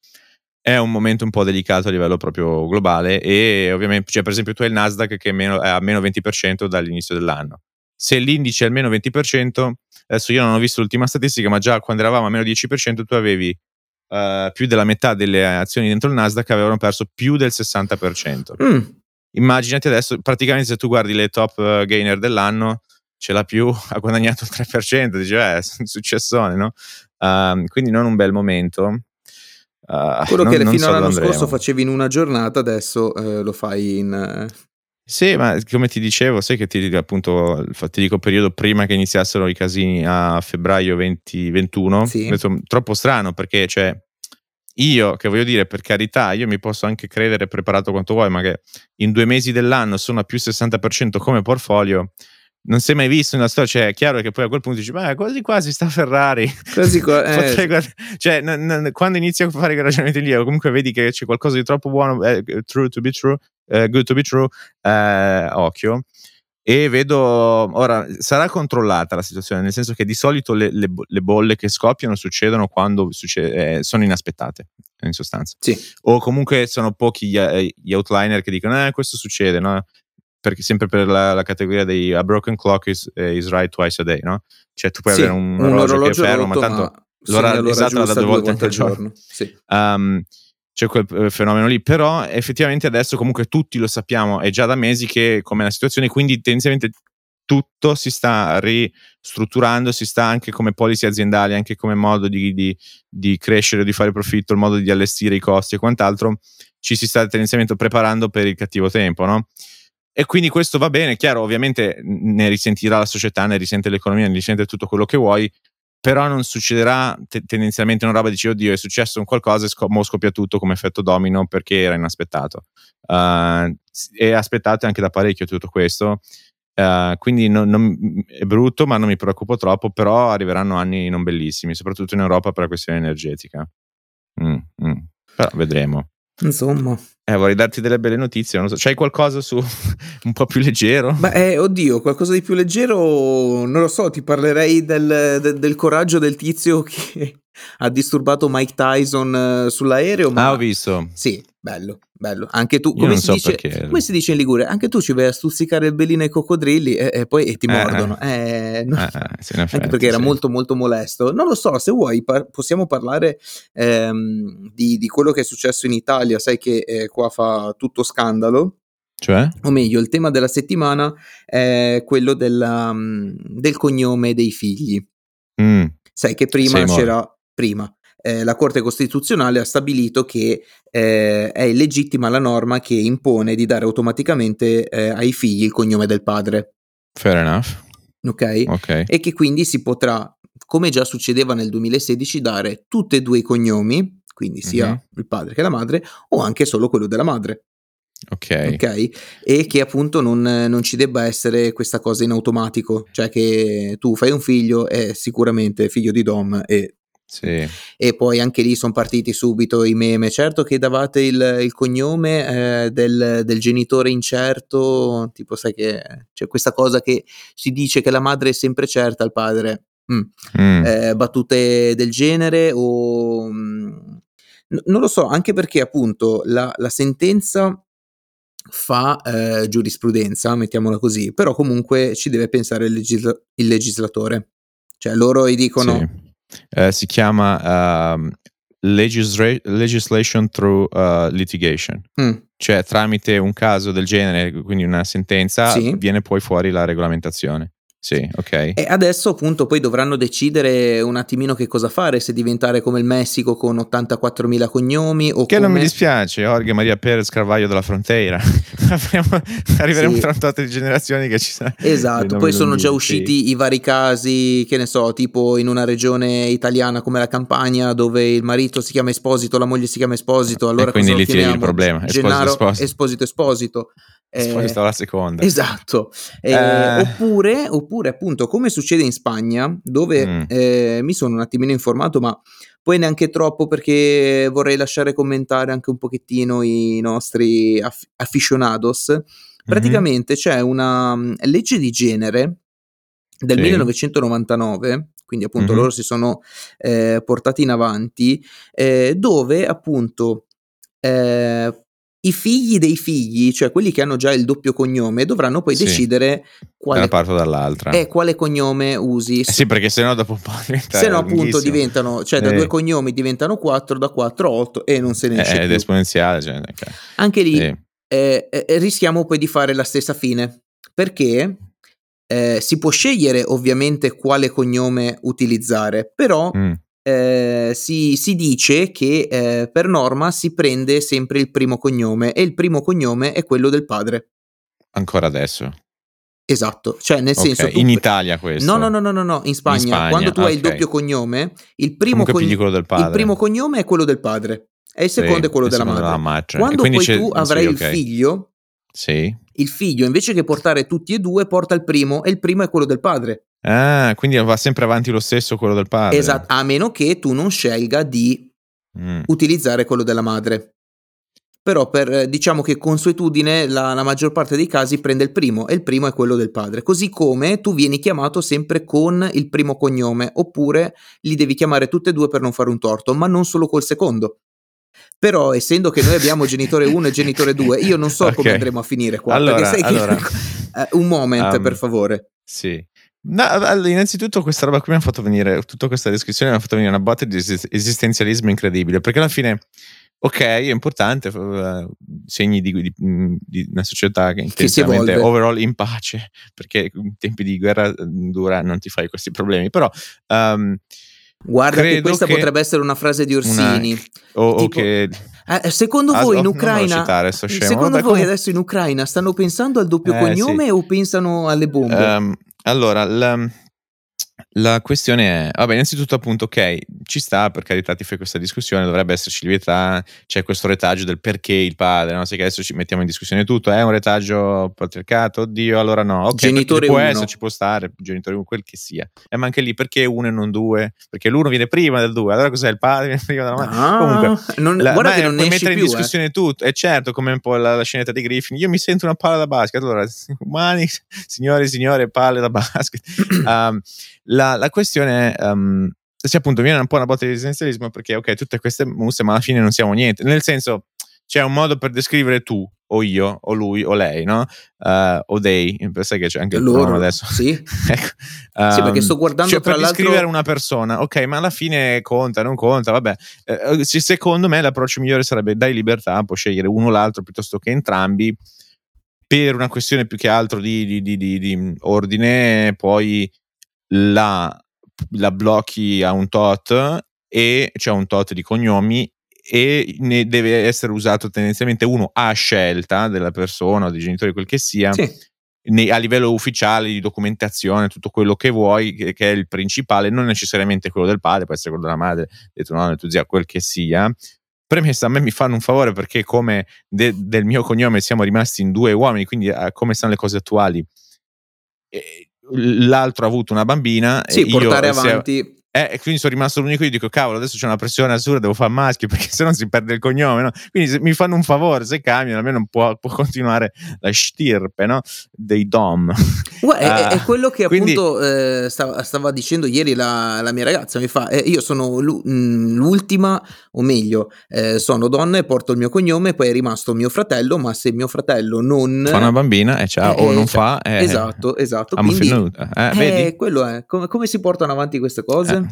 È un momento un po' delicato a livello proprio globale e ovviamente, cioè, per esempio, tu hai il Nasdaq che è, meno, è a meno 20% dall'inizio dell'anno. Se l'indice è almeno 20%, adesso io non ho visto l'ultima statistica, ma già quando eravamo a meno 10% tu avevi uh, più della metà delle azioni dentro il Nasdaq avevano perso più del 60%. Mm. Immaginati adesso, praticamente se tu guardi le top uh, gainer dell'anno, ce l'ha più, ha guadagnato il 3%, dice, eh, è successone, no? Uh, quindi non un bel momento. Uh, Quello non, che fino so all'anno scorso facevi in una giornata, adesso uh, lo fai in sì, ma come ti dicevo, sai che ti, appunto, ti dico periodo prima che iniziassero i casini a febbraio 2021, sì. detto, troppo strano perché cioè, io, che voglio dire, per carità, io mi posso anche credere preparato quanto vuoi, ma che in due mesi dell'anno sono a più 60% come portfolio, non si è mai visto nella storia, cioè è chiaro che poi a quel punto dici, ma quasi quasi sta Ferrari. Quasi qua, eh. cioè, n- n- quando inizi a fare i ragionamenti lì, comunque vedi che c'è qualcosa di troppo buono, eh, true to be true, eh, good to be true, eh, occhio. E vedo, ora, sarà controllata la situazione, nel senso che di solito le, le, le bolle che scoppiano succedono quando succede, eh, sono inaspettate, in sostanza. Sì. O comunque sono pochi gli, eh, gli outliner che dicono, eh, questo succede, no? perché sempre per la, la, categoria dei a broken clock is, is, right twice a day, no? Cioè tu puoi sì, avere un, un orologio, orologio che è fermo, rotto, ma tanto l'ora, esatto, da due volte, volte al giorno. giorno. Sì. Um, c'è quel eh, fenomeno lì, però effettivamente adesso comunque tutti lo sappiamo, è già da mesi che come è la situazione, quindi tendenzialmente tutto si sta ristrutturando, si sta anche come policy aziendali, anche come modo di, di, di crescere, di fare profitto, il modo di allestire i costi e quant'altro, ci si sta tendenzialmente preparando per il cattivo tempo, no? E quindi questo va bene, chiaro, ovviamente ne risentirà la società, ne risente l'economia, ne risente tutto quello che vuoi, però non succederà te- tendenzialmente una roba dici oddio è successo un qualcosa e sc- scoppia tutto come effetto domino perché era inaspettato. Uh, è aspettato anche da parecchio tutto questo. Uh, quindi non, non, è brutto ma non mi preoccupo troppo però arriveranno anni non bellissimi soprattutto in Europa per la questione energetica. Mm, mm. però vedremo Insomma. Eh, vorrei darti delle belle notizie, non so. C'hai qualcosa su un po' più leggero? Beh, eh, oddio, qualcosa di più leggero, non lo so, ti parlerei del, del, del coraggio del tizio che ha disturbato Mike Tyson eh, sull'aereo. Ma... Ah, ho visto. Sì, bello, bello. Anche tu, come, si, so dice, come si dice in Ligure, anche tu ci vai a stuzzicare il belino ai coccodrilli e, e poi e ti eh, mordono. Eh, no. eh, sì, effetti, anche perché era sì. molto molto molesto. Non lo so, se vuoi par- possiamo parlare ehm, di, di, quello che è successo in Italia. Sai che eh, qua fa tutto scandalo. Cioè? O meglio, il tema della settimana è quello della, um, del cognome dei figli. Mm. Sai che prima c'era prima. Eh, la Corte Costituzionale ha stabilito che eh, è illegittima la norma che impone di dare automaticamente eh, ai figli il cognome del padre. Fair enough. Okay? ok? E che quindi si potrà, come già succedeva nel 2016, dare tutti e due i cognomi, quindi sia mm-hmm. il padre che la madre, o anche solo quello della madre. Ok. okay? E che appunto non, non, ci debba essere questa cosa in automatico, cioè che tu fai un figlio, è sicuramente figlio di Dom e sì. E poi anche lì sono partiti subito i meme. Certo che davate il, il cognome eh, del, del, genitore incerto, tipo sai che c'è questa cosa che si dice che la madre è sempre certa, il padre. Mm. Mm. Eh, battute del genere o... Mm, n- non lo so, anche perché appunto la, la sentenza fa eh, giurisprudenza, mettiamola così, però comunque ci deve pensare il, legisla- il legislatore. Cioè loro gli dicono... Sì eh, si chiama uh, legisra- legislation through uh, litigation. Mm. Cioè tramite un caso del genere, quindi una sentenza, sì. viene poi fuori la regolamentazione. Sì, ok. E adesso appunto poi dovranno decidere un attimino che cosa fare, se diventare come il Messico con 84.000 cognomi o Che come... non mi dispiace, Jorge Maria Perez Carvaglio della Frontiera. Arriveremo sì. tra un tot di generazioni che ci saranno. Esatto, poi sono già usciti sì. i vari casi, che ne so, tipo in una regione italiana come la Campania dove il marito si chiama Esposito, la moglie si chiama Esposito, allora e quindi lì tieni il problema. Gennaro, Esposito, Esposito, Esposito. Eh, la seconda. Esatto. Eh, eh. Oppure, oppure, appunto, come succede in Spagna, dove mm. eh, mi sono un attimino informato, ma poi neanche troppo perché vorrei lasciare commentare anche un pochettino i nostri aff- aficionados. Mhm. Praticamente mm-hmm. c'è una mm, legge di genere del sì. 1999 quindi appunto mm-hmm. loro si sono eh, portati in avanti, eh, dove appunto eh, i figli dei figli, cioè quelli che hanno già il doppio cognome, dovranno poi sì. decidere quale, da una parte o dall'altra. Eh, quale cognome usi. Eh sì, perché sennò dopo un po' Se no appunto diventano, cioè da eh. due cognomi diventano quattro, da quattro otto e non se ne esce eh, Ed è esponenziale. Cioè, okay. Anche lì sì. Eh, eh, rischiamo poi di fare la stessa fine, perché si può scegliere ovviamente quale cognome utilizzare, però... Mm eh, si, si, dice che eh, per norma si prende sempre il primo cognome e il primo cognome è quello del padre. Ancora adesso? Esatto, cioè nel okay. senso... Tu... In Italia questo? No, no, no, no, no, no. In, Spagna, in Spagna, quando tu okay. hai il doppio cognome, il primo, cogn... il primo, cognome è quello del padre e il secondo sì, è quello della madre. Della madre. Quando poi tu avrai sì, okay. il figlio, sì. il figlio invece che portare tutti e due porta il primo e il primo è quello del padre. Ah, quindi va sempre avanti lo stesso quello del padre. Esatto, a meno che tu non scelga di mm. utilizzare quello della madre. Però per, diciamo che consuetudine la, la, maggior parte dei casi prende il primo e il primo è quello del padre. Così come tu vieni chiamato sempre con il primo cognome, oppure li devi chiamare tutte e due per non fare un torto, ma non solo col secondo. Però essendo che noi abbiamo genitore 1 e genitore 2, io non so okay. come andremo a finire qua. Allora, allora che... uh, un moment um, per favore. Sì. No, innanzitutto questa roba qui mi ha fatto venire, tutta questa descrizione mi ha fatto venire una botta di esistenzialismo incredibile, perché alla fine ok, è importante, uh, segni di, di, di, una società che intensamente overall in pace, perché in tempi di guerra dura non ti fai questi problemi, però... Um, Guarda che questa che potrebbe essere una frase di Orsini. Una, o, tipo, o che... Eh, secondo voi in Ucraina, citare, secondo Vabbè, voi come... adesso in Ucraina stanno pensando al doppio eh, cognome sì. o pensano alle bombe? Um, allora, la, la questione è, vabbè, innanzitutto appunto, ok, ci sta, per carità ti fai questa discussione, dovrebbe esserci libertà, c'è questo retaggio del perché il padre, no? Sai che adesso ci mettiamo in discussione tutto, è un retaggio patriarcato, oddio, allora no, ok, genitore può uno. essere, ci può stare, genitore uno, quel che sia. E ma anche lì, perché uno e non due? Perché l'uno viene prima del due, allora cos'è il padre? Viene prima della madre? Ah, Comunque, non, la, guarda che non puoi mettere più, in discussione eh. tutto, e certo, come un po' la, la scenetta di Griffin, io mi sento una palla da basket, allora, umani, signore signore, palle da basket. Um, la, la questione è, um, se appunto viene un po' una botta di esistenzialismo perché ok, tutte queste musse, ma alla fine non siamo niente. Nel senso, c'è un modo per descrivere tu, o io, o lui, o lei, no? Uh, o they, sai che c'è anche il Loro adesso. Sì. ecco. um, sì, perché sto guardando cioè, tra per l'altro... descrivere una persona, ok, ma alla fine conta, non conta, vabbè. Eh, secondo me l'approccio migliore sarebbe dai libertà, può scegliere uno o l'altro piuttosto che entrambi per una questione più che altro di, di, di, di ordine, poi la, la, blocchi a un tot e c'è cioè un tot di cognomi e ne deve essere usato tendenzialmente uno a scelta della persona o dei genitori, quel che sia, sì. ne, a livello ufficiale di documentazione, tutto quello che vuoi, che, che, è il principale, non necessariamente quello del padre, può essere quello della madre, del tuo nonno, del tuo zia, quel che sia. Premessa, a me mi fanno un favore perché come de, del mio cognome siamo rimasti in due uomini, quindi uh, come stanno le cose attuali, eh, l'altro ha avuto una bambina. Sì, portare io, avanti. Eh, e quindi sono rimasto l'unico. Io dico, cavolo, adesso c'è una pressione assurda, devo fare maschio perché se no si perde il cognome. No? Quindi se mi fanno un favore, se cambiano, almeno può, può continuare la stirpe no? dei Dom. Guarda, uh, è, è, quello che quindi, appunto eh, stava, stava, dicendo ieri la, la, mia ragazza. Mi fa, eh, io sono l'ultima, o meglio, eh, sono donna e porto il mio cognome. Poi è rimasto mio fratello. Ma se mio fratello non fa una bambina, e ciao, o non fa, eh, esatto, esatto. Quindi, eh, quello è come, come si portano avanti queste cose?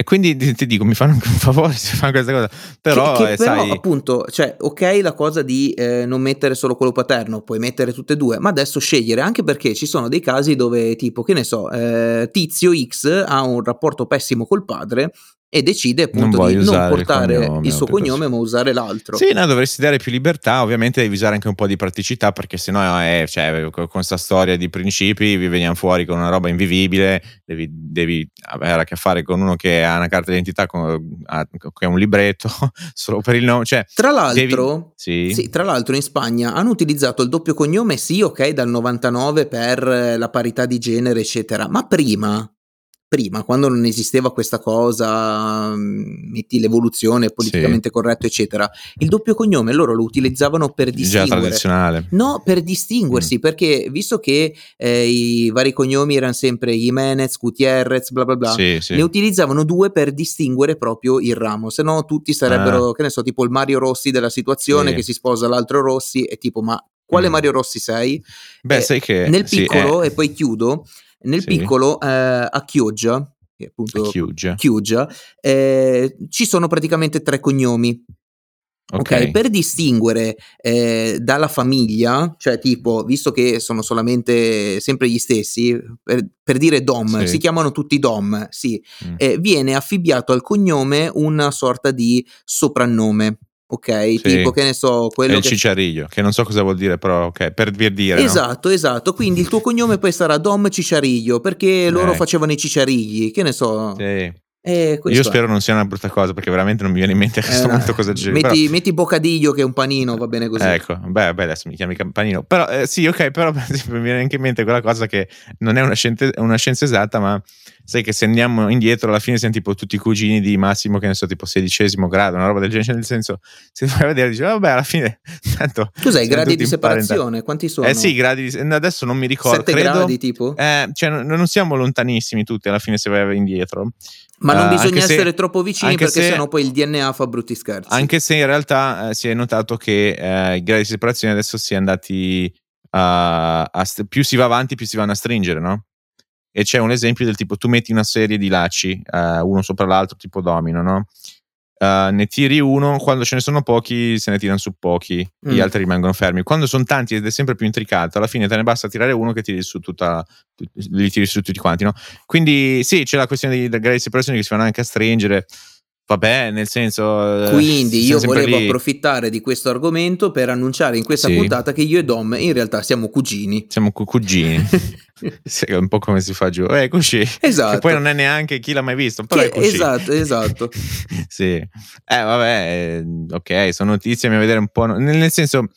E quindi ti dico, mi fanno un favore se fanno questa cosa. Però, che, che eh, però sai... appunto, cioè, ok la cosa di eh, non mettere solo quello paterno, puoi mettere tutte e due, ma adesso scegliere, anche perché ci sono dei casi dove tipo, che ne so, eh, tizio X ha un rapporto pessimo col padre e decide appunto non di non portare il, cognome, il suo cognome ma usare l'altro. Sì, no, dovresti dare più libertà, ovviamente devi usare anche un po' di praticità perché sennò è, cioè, con questa storia di principi vi veniamo fuori con una roba invivibile, devi, devi, avere a che fare con uno che ha una carta d'identità con, che ha un libretto solo per il nome. Cioè, tra l'altro, devi, sì. sì, tra l'altro in Spagna hanno utilizzato il doppio cognome sì, ok, dal 99 per la parità di genere eccetera, ma prima prima, quando non esisteva questa cosa, mm, metti l'evoluzione politicamente sì. corretto, eccetera, il doppio cognome loro lo utilizzavano per distinguere. Già tradizionale. No, per distinguersi, mm. perché visto che eh, i vari cognomi erano sempre Jimenez, Gutierrez, bla bla bla, sì, sì. ne utilizzavano due per distinguere proprio il ramo, se no tutti sarebbero, ah. che ne so, tipo il Mario Rossi della situazione che si sposa l'altro Rossi e tipo, ma quale mm. Mario Rossi sei? Beh, eh, sai che... Nel piccolo, eh. e poi chiudo, nel Sì. piccolo eh, a Chioggia, che appunto Chiuge. Chioggia, eh, ci sono praticamente tre cognomi. Ok. Ok, per distinguere eh, dalla famiglia, cioè tipo, visto che sono solamente sempre gli stessi, per, per dire Dom, Sì. si chiamano tutti Dom, sì, Mm. eh, viene affibbiato al cognome una sorta di soprannome, ok? Sì. Tipo, che ne so, È quello il che... cicciariglio, che non so cosa vuol dire, però ok, per dir dire. no? Esatto, esatto. Quindi il tuo cognome poi sarà Dom Cicciariglio perché loro Ecco. facevano i cicciarigli, che ne so. Sì. Eh, Io è. spero non sia una brutta cosa, perché veramente non mi viene in mente a questo Eh, momento cosa c'è. metti, metti Bocadiglio che è un panino, va bene così. Ecco, beh, beh, adesso mi chiami campanino. Però eh, sì, ok, però mi viene anche in mente quella cosa che non è una scienza, una scienza esatta, ma sai che se andiamo indietro alla fine siamo tipo tutti i cugini di Massimo, che ne so, tipo sedicesimo grado, una roba del genere, nel senso, se vai a vedere, dici, vabbè, alla fine, tanto... Cos'è, i gradi di separazione? Quanti sono? Eh sì, i gradi di... adesso non mi ricordo, Sette credo... gradi tipo? Eh, cioè, non non siamo lontanissimi tutti alla fine se vai indietro. Ma non Eh, bisogna anche se- essere troppo vicini perché se- sennò poi il DNA fa brutti scherzi. Anche se in realtà eh, si è notato che eh, i gradi di separazione adesso si è andati a, a più si va avanti, più si vanno a stringere, no? E c'è un esempio del tipo: tu metti una serie di lacci, eh, uno sopra l'altro, tipo domino, no? uh, ne tiri uno, quando ce ne sono pochi se ne tirano su pochi, mm. gli altri rimangono fermi. Quando sono tanti ed è sempre più intricato, alla fine te ne basta tirare uno che tiri su tutta, li tiri su tutti quanti, no? Quindi sì, c'è la questione di gradi di separazione che si vanno anche a stringere. Vabbè, nel senso. Eh, Quindi io volevo lì. approfittare di questo argomento per annunciare in questa sì. puntata che io e Dom in realtà siamo cugini. Siamo cu- cugini. è un po' come si fa giù. Eh, così. Esatto. Che poi non è neanche chi l'ha mai visto. Però che, è così. Esatto, esatto. sì. Eh, vabbè, ok, sono notizie, mi vedere un po'. Nel senso,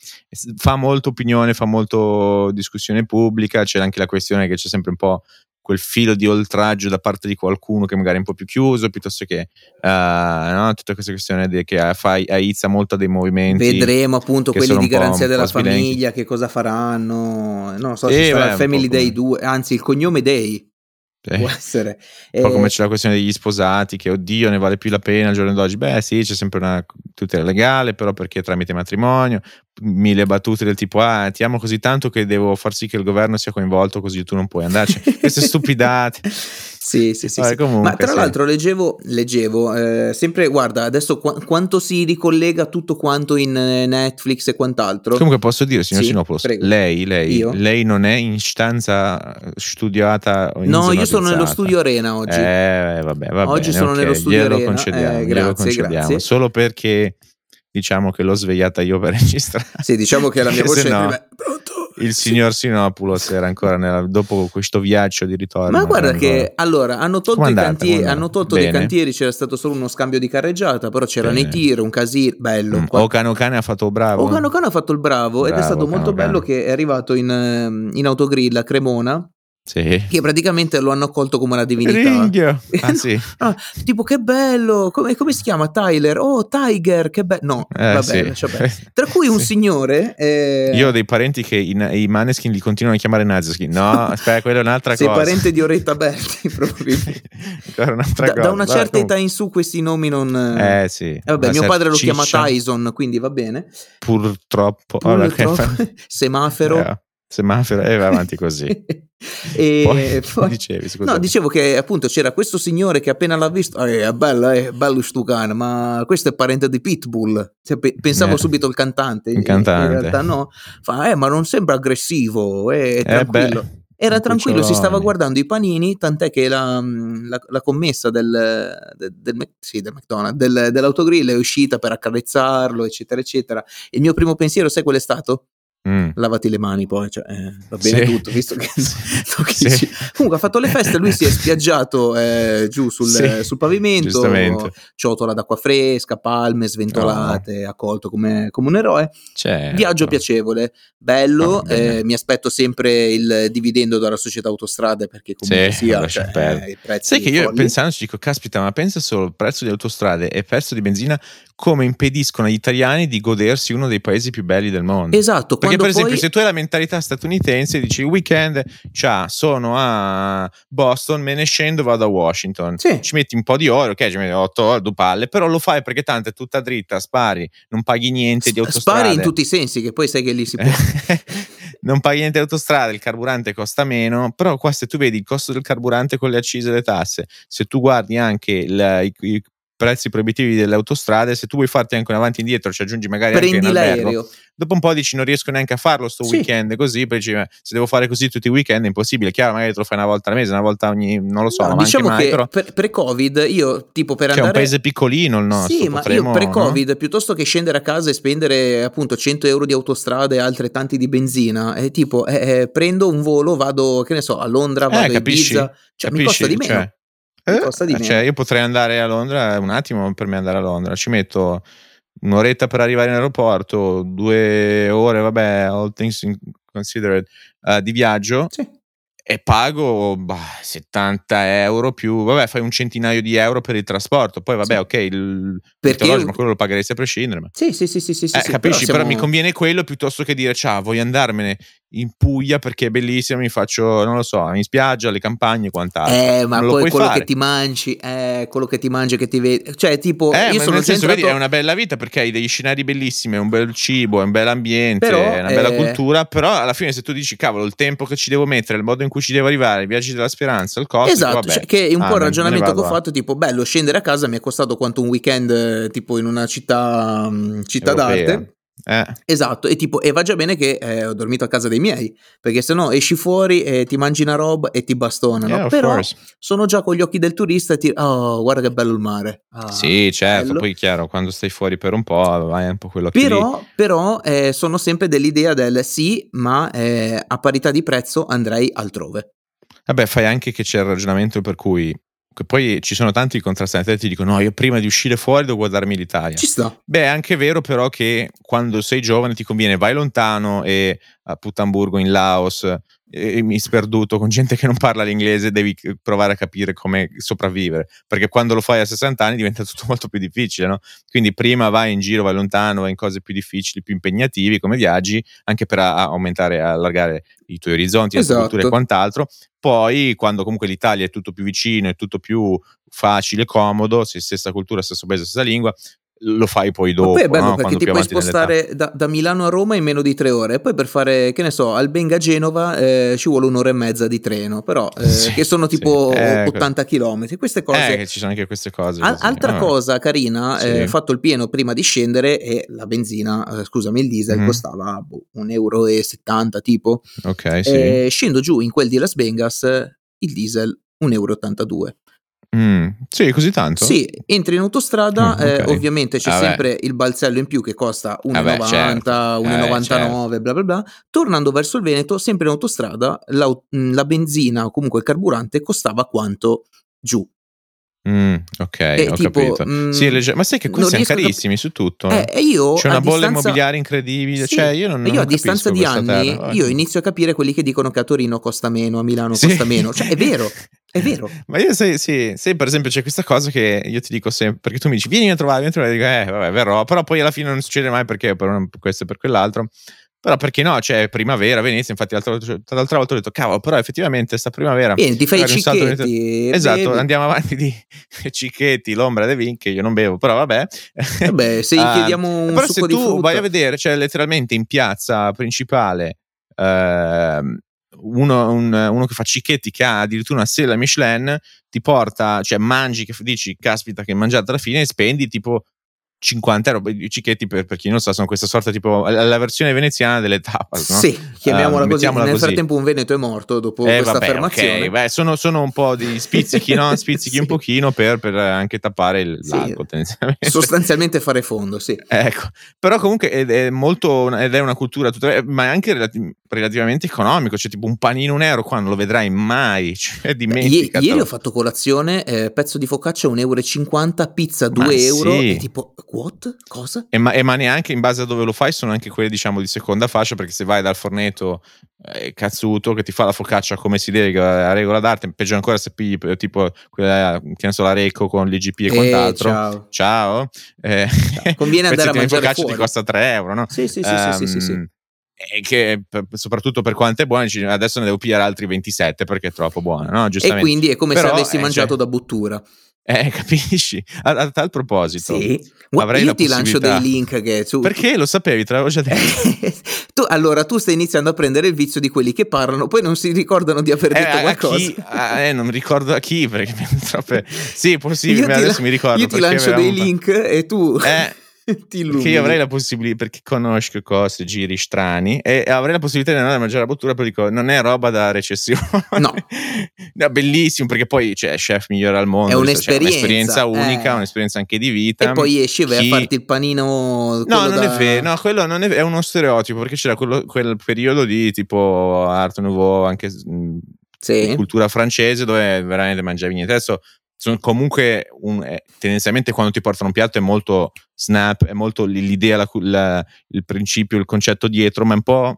fa molto opinione, fa molto discussione pubblica. C'è anche la questione che c'è sempre un po' quel filo di oltraggio da parte di qualcuno che magari è un po' più chiuso, piuttosto che uh, no? tutta questa questione che fa, aizza molto dei movimenti. Vedremo appunto quelli di garanzia della famiglia, che cosa faranno. Non so se sarà il Family Day 2, anzi il cognome Day. Eh, può essere. Un po' come c'è la questione degli sposati, che oddio ne vale più la pena al giorno d'oggi. Beh, sì, c'è sempre una tutela legale, però perché tramite matrimonio, mille battute del tipo: Ah, ti amo così tanto che devo far sì che il governo sia coinvolto, così tu non puoi andarci. Queste stupidate. Sì, sì, sì. Vabbè. Comunque, Ma tra sì. l'altro leggevo, leggevo eh, sempre, guarda, adesso qu- quanto si ricollega tutto quanto in eh, Netflix e quant'altro. Comunque posso dire, signor sì, Sinopoulos, lei, lei, lei, non è in stanza studiata? no, io sono nello studio Arena oggi. Eh, vabbè, vabbè oggi bene, sono okay. nello studio glielo Arena. Concediamo, eh, grazie. Grazie. Solo perché diciamo che l'ho svegliata io per registrare. Sì, diciamo che la mia voce no, pronto il signor Sinopoulos era ancora nella, dopo questo viaggio di ritorno. Ma guarda che allora hanno tolto, i cantieri, hanno tolto dei cantieri, c'era stato solo uno scambio di carreggiata, però c'erano Bene. i tir, un casino bello. Mm. Ocano Cane ha fatto bravo. Ocano Cane ha fatto il bravo, bravo ed è stato molto bello che è arrivato in, ehm, in autogrill a Cremona sì. Che praticamente lo hanno accolto come una divinità. Ringhio. Ah, sì. ah, tipo, che bello! Come, come, si chiama? Tyler? Oh, Tiger, che bello! No, eh, vabbè, sì. Tra cui un signore. Eh... Io ho dei parenti che i, i Maneskin li continuano a chiamare Naziskin. No, aspetta, quella è un'altra Sei cosa. Sei parente di Oretta Berti, probabilmente. un'altra da, cosa. da una certa Vai, età in su, questi nomi non. Eh, sì. Eh, vabbè, mio padre lo chiama Tyson, quindi va bene. Purtroppo. Purtroppo. Allora, Semaforo. Eh semaforo e va avanti così. e poi, poi dicevi, no, dicevo che appunto c'era questo signore che appena l'ha visto, eh, è bello, è bello sto cane, ma questo è parente di Pitbull. Cioè, pe- pensavo eh, subito il cantante, il cantante. In realtà no, fa, eh, ma non sembra aggressivo, è eh, tranquillo. Eh era tranquillo, si stava guardando i panini, tant'è che la, la, la commessa del, del, del, sì, del McDonald's, del, dell'autogrill è uscita per accarezzarlo, eccetera, eccetera. Il mio primo pensiero, sai qual è stato? Mm. Lavati le mani poi, cioè, eh, va bene sì. tutto, visto che, sì. Sì. comunque ha fatto le feste, lui si è spiaggiato eh, giù sul, sul pavimento, ciotola d'acqua fresca, palme sventolate, oh. accolto come, come, un eroe. Certo. Viaggio piacevole, bello, oh, eh, mi aspetto sempre il dividendo dalla società autostrade perché comunque sia cioè, i prezzi Sai che io folli. pensandoci dico, caspita, ma pensa solo al prezzo di autostrade e il prezzo di benzina come impediscono agli italiani di godersi uno dei paesi più belli del mondo. Esatto, perché per esempio poi... se tu hai la mentalità statunitense dici il weekend, ciao, sono a Boston, me ne scendo, vado a Washington, sì. ci metti un po' di ore, ok, ci metti 8 ore, due palle, però lo fai perché tanto è tutta dritta, spari, non paghi niente di autostrada. Spari in tutti i sensi, che poi sai che lì si può... non paghi niente di autostrada, il carburante costa meno, però qua se tu vedi il costo del carburante con le accise e le tasse, se tu guardi anche la, i, i prezzi proibitivi delle autostrade, se tu vuoi farti anche un avanti e indietro, ci aggiungi magari Prendi anche un l'aereo. albergo, dopo un po' dici non riesco neanche a farlo sto sì. weekend così, poi dici se devo fare così tutti i weekend è impossibile, chiaro magari te lo fai una volta al mese, una volta ogni, non lo so, no, diciamo mai, che però... pre-covid io tipo per cioè, andare... è un paese piccolino il nostro, Sì, potremo, ma io pre-covid no? piuttosto che scendere a casa e spendere appunto 100 euro di autostrada e altrettanti di benzina, è tipo eh, eh, prendo un volo, vado che ne so a Londra, vado eh, a Ibiza, cioè capisci, mi costa di meno. Cioè, eh, cioè, io potrei andare a Londra un attimo per me andare a Londra. Ci metto un'oretta per arrivare in aeroporto, due ore, vabbè, all things considered, uh, di viaggio. Sì e pago bah, 70 euro più, vabbè, fai un centinaio di euro per il trasporto. Poi, vabbè, sì. ok, il Perché... ma quello lo pagheresti a prescindere. Ma... Sì, sì, sì, sì, sì, eh, sì capisci? però, siamo... però, mi conviene quello piuttosto che dire ciao, voglio andarmene in Puglia perché è bellissima, mi faccio, non lo so, in spiaggia, alle campagne, quant'altro. Eh, ma non poi quello fare. che ti mangi, eh, quello che ti mangi, che ti vedi, cioè tipo, eh, io sono nel senso, entrato... vedi, è una bella vita perché hai degli scenari bellissimi, è un bel cibo, è un bel ambiente, Però, è una bella eh... cultura, però alla fine se tu dici, cavolo, il tempo che ci devo mettere, il modo in cui ci devo arrivare, i viaggi della speranza, il costo, Esatto, vabbè, cioè, che è un ah, po' il me- ragionamento me che ho fatto, tipo, bello, scendere a casa mi è costato quanto un weekend, eh, tipo in una città, mm, città Europea. d'arte. Eh. Esatto, e tipo, e va già bene che eh, ho dormito a casa dei miei, perché se no esci fuori e ti mangi una roba e ti bastonano. Yeah, Però course. sono già con gli occhi del turista e ti... Oh, guarda che bello il mare. Ah, Sì, certo, bello. poi chiaro, quando stai fuori per un po' vai un po' quello che Però, però eh, sono sempre dell'idea del sì, ma eh, a parità di prezzo andrei altrove. Vabbè, fai anche che c'è il ragionamento per cui che poi ci sono tanti contrastanti ti dicono no, io prima di uscire fuori devo guardarmi l'Italia. Ci sta. Beh, è anche vero però che quando sei giovane ti conviene vai lontano e a Putamburgo in Laos mi sperduto con gente che non parla l'inglese devi provare a capire come sopravvivere perché quando lo fai a 60 anni diventa tutto molto più difficile no? quindi prima vai in giro vai lontano vai in cose più difficili più impegnativi come viaggi anche per a- aumentare allargare i tuoi orizzonti la tua cultura e Esatto. quant'altro poi quando comunque l'Italia è tutto più vicino è tutto più facile comodo se stessa cultura stesso paese stessa lingua lo fai poi Ma dopo poi è bello no? perché quando ti puoi spostare da, da Milano a Roma in meno di tre ore e poi per fare, che ne so, Albenga a Genova eh, ci vuole un'ora e mezza di treno, però eh, Sì, che sono sì. tipo Eh, 80 km. Queste cose... Eh, ci sono anche queste cose. Al- altra Vabbè. cosa carina, Sì. eh, fatto il pieno prima di scendere e la benzina, eh, scusami, il diesel Mhm. costava boh, 1,70 euro tipo. Ok, sì. Eh, scendo giù in quel di Las Vegas, eh, il diesel 1,82 euro. Mm, sì, così tanto? Sì, entri in autostrada, Mm, eh, ok. ovviamente c'è Vabbè. sempre il balzello in più che costa 1,90, Vabbè, certo. 1,99, Eh, bla bla bla. Tornando verso il Veneto, sempre in autostrada, l'au- mh, la benzina o comunque il carburante costava quanto giù. Mm, ok, E ho tipo, capito. mm, Sì, legge- ma sai che non questi sono a cap- carissimi su tutto. Eh, e io C'è una bolla distanza- immobiliare incredibile. Sì, Cioè, io non, e io non a distanza di anni terra. io inizio a capire quelli che dicono che a Torino costa meno, a Milano Sì. costa meno. Cioè, è vero, è vero. Ma io sai, sì, sai, per esempio, c'è questa cosa che io ti dico sempre, perché tu mi dici, vieni a trovare, vieni a trovare, dico, eh, vabbè, verrò, però poi alla fine non succede mai perché per questo e per quell'altro. Però perché no? C'è primavera, Venezia, infatti l'altra, volta- l'altra volta ho detto, cavolo, però effettivamente sta primavera... Vieni, ti fai i cicchetti. Esatto, bevi. andiamo avanti di cicchetti, l'ombra dei vin, che io non bevo, però vabbè. Vabbè, se gli Ah, chiediamo un però se tu frutta. vai a vedere, c'è letteralmente in piazza principale ehm, uno, un- uno che fa cicchetti che ha addirittura una stella Michelin, ti porta, cioè mangi che dici, caspita che mangiate alla fine e spendi tipo 50 euro. I cicchetti, per, per chi non sa, sono questa sorta tipo la, versione veneziana delle tapas, no? Sì, chiamiamola Eh, così. Nel così. frattempo un veneto è morto dopo Eh, questa vabbè, affermazione. ok, beh, sono, sono un po' di spizzichi, no? Spizzichi Sì. un pochino per, per anche tappare il, Sì. l'alcol tendenzialmente. Sostanzialmente fare fondo, sì. Ecco, però comunque ed è molto ed è una cultura tutta, ma è anche relati- relativamente economico, cioè tipo un panino un euro qua non lo vedrai mai, cioè dimentica. ieri ho fatto colazione, eh, pezzo di focaccia 1,50 euro, pizza 2 Ma euro. sì. E tipo, what? Cosa? E ma, e ma neanche in base a dove lo fai sono anche quelle diciamo di seconda fascia perché se vai dal forneto eh, cazzuto che ti fa la focaccia come si deve a regola d'arte peggio ancora se pigli eh, tipo quella che ne so la Recco con l'IGP e Eh, quant'altro ciao. ciao Eh, Conviene andare a mangiare focaccia fuori. ti costa 3 euro no? Sì, sì, sì, sì, sì, sì, sì. Ehm, E che soprattutto per quanto è buona, adesso ne devo pigliare altri 27 perché è troppo buona, no? E quindi è come Però, se avessi eh, mangiato cioè- da buttura. Eh, capisci? A, a tal proposito, Sì. Avrei Io ti lancio dei link che su. perché lo sapevi, te l'avevo già detto. tu, allora, tu stai iniziando a prendere il vizio di quelli che parlano, poi non si ricordano di aver Eh, detto a qualcosa. chi? Ah, eh, non mi ricordo a chi perché mi troppe... Sì, possibile, adesso la- mi ricordo. Io ti lancio dei link e tu Eh, ti Perché illumini. io avrei la possibilità, perché conosco cose, giri strani, e avrei la possibilità di andare a mangiare la bottura, però dico, non è roba da recessione. No. No, bellissimo, perché poi c'è chef migliore al mondo. È cioè, un'esperienza, un'esperienza unica, eh. un'esperienza anche di vita. E poi esci e vai Chi- a farti il panino. No, non da- è vero, no, quello non è, è uno stereotipo, perché c'era quello- quel periodo di tipo Art Nouveau, anche Sì. cultura francese, dove veramente mangiavi niente. Adesso sono comunque un- eh, tendenzialmente quando ti portano un piatto è molto snap, è molto l'idea, la la- il principio, il concetto dietro, ma è un po'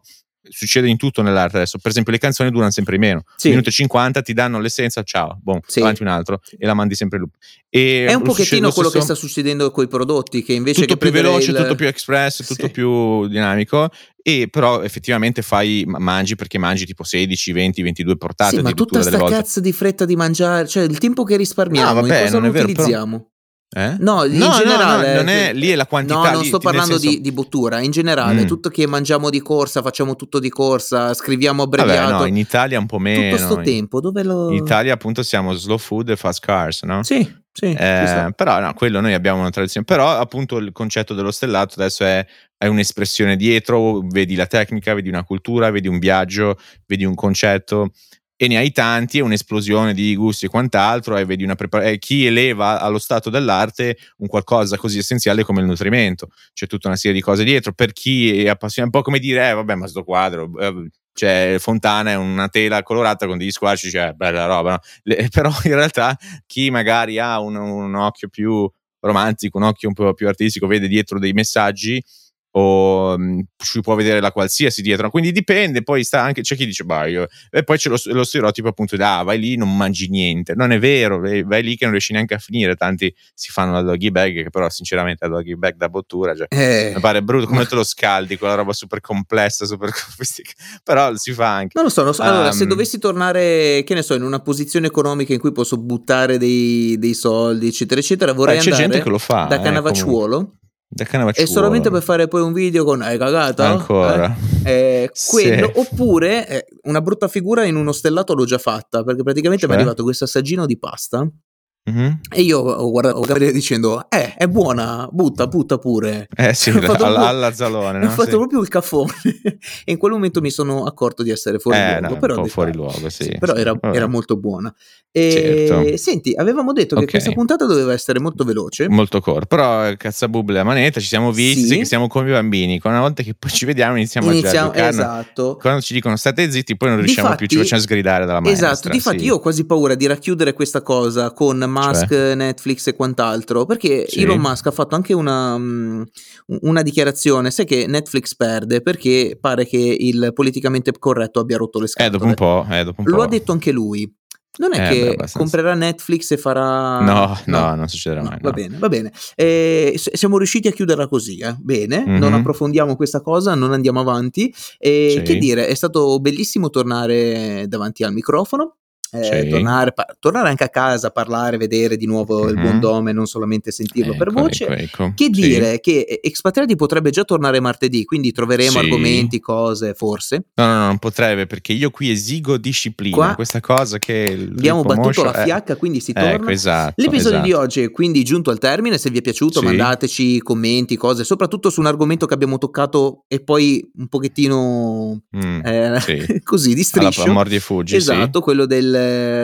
succede in tutto nell'arte adesso. Per esempio, le canzoni durano sempre meno. Sì. Minuto e 50 ti danno l'essenza, ciao, boom, Sì. avanti un altro e la mandi sempre loop. E È un pochettino lo quello che sta succedendo con i prodotti, che invece tutto che più veloce, il- tutto più express, tutto Sì. più dinamico e però effettivamente fai ma- mangi perché mangi tipo 16, 20, 22 portate Sì, ma tutta sta cazzo di fretta di mangiare, cioè il tempo che risparmiamo, No, vabbè, cosa non lo è vero, però- utilizziamo? Eh? No, in no, generale, no, non è lì è la quantità No, non lì, sto parlando senso- di, di bottura, in generale, Mm. tutto che mangiamo di corsa, facciamo tutto di corsa, scriviamo Vabbè, abbreviato. no, in Italia un po' meno. tutto sto in- tempo, dove lo... In Italia appunto siamo slow food e fast cars, no? Sì, sì, Eh, però no, quello noi abbiamo una tradizione. Però appunto il concetto dello stellato adesso è, è un'espressione dietro, vedi la tecnica, vedi una cultura, vedi un viaggio, vedi un concetto e ne hai tanti, è un'esplosione di gusti e quant'altro e vedi una preparazione. Chi eleva allo stato dell'arte un qualcosa così essenziale come il nutrimento. C'è tutta una serie di cose dietro. Per chi è appassionato, un po' come dire, eh vabbè ma sto quadro... eh, cioè, Fontana è una tela colorata con degli squarci, cioè, bella roba, no? Le- però in realtà chi magari ha un, un occhio più romantico, un occhio un po' più artistico, vede dietro dei messaggi o mh, ci può vedere la qualsiasi dietro. Quindi dipende, poi sta anche, c'è chi dice, bah, io... e poi c'è lo, lo stereotipo appunto di, ah, vai lì, non mangi niente. Non è vero, vai, vai lì che non riesci neanche a finire. Tanti si fanno la doggy bag, che però sinceramente la doggy bag da bottura, cioè, Eh, mi pare brutto come te lo scaldi, quella roba super complessa, super però si fa anche. Non lo so, non so. Allora, se Um, dovessi tornare, che ne so, in una posizione economica in cui posso buttare dei, dei soldi, eccetera, eccetera, vorrei Eh, andare gente che lo fa. da eh, Canavacciuolo comunque. E solamente per fare poi un video con hai cagato? Ancora. Eh, eh, Sì. quello, oppure eh, una brutta figura in uno stellato l'ho già fatta perché praticamente mi è Cioè? arrivato questo assaggino di pasta Mhm. e io ho guardato ho guardato dicendo eh è buona butta butta pure Eh sì, Ho fatto alla, proprio- alla Zalone. ho no? fatto Sì. proprio il caffone e in quel momento mi sono accorto di essere fuori Eh, luogo no, però un po' ho detto, fuori "Ah, luogo, sì, però sì, era, vabbè. era molto buona e Certo. senti avevamo detto che questa puntata doveva essere molto veloce Molto core, però eh, cazzabuble la manetta, ci siamo visti, Sì. che siamo come i bambini. Una volta che poi ci vediamo iniziamo, iniziamo a giocare. esatto Quando ci dicono state zitti, poi non riusciamo più, ci Difatti- facciamo sgridare dalla maestra. Esatto, difatti sì. io ho quasi paura di racchiudere questa cosa con Musk, Netflix e quant'altro, perché Sì. Elon Musk ha fatto anche una, mm, una dichiarazione, sai che Netflix perde perché pare che il politicamente corretto abbia rotto le Eh, scatole. dopo un po', eh, dopo un Lo po'. ha detto anche lui. Non è Eh, che beh, comprerà Netflix e farà... No, no, non succederà No, mai. Va no. bene, va bene. Eh, siamo riusciti a chiuderla così, eh? bene, Mhm. non approfondiamo questa cosa, non andiamo avanti. E Sì. che dire, è stato bellissimo tornare davanti al microfono. Eh, Sì. tornare, pa- tornare anche a casa, parlare, vedere di nuovo il Mhm. buon Dome, non solamente sentirlo per Ecco, voce. ecco, ecco. Che Sì. dire che eh, Expatriati potrebbe già tornare martedì, quindi troveremo Sì. argomenti, cose, forse. No, no, no, non potrebbe perché io qui esigo disciplina. Qua Questa cosa che il Abbiamo battuto la fiacca, quindi si ecco, torna. esatto, L'episodio di esatto. oggi è quindi giunto al termine, se vi è piaciuto Sì. mandateci commenti, cose, soprattutto su un argomento che abbiamo toccato e poi un pochettino Mm, eh, sì. così di Alla striscio. mordi e fuggi, Esatto, quello del-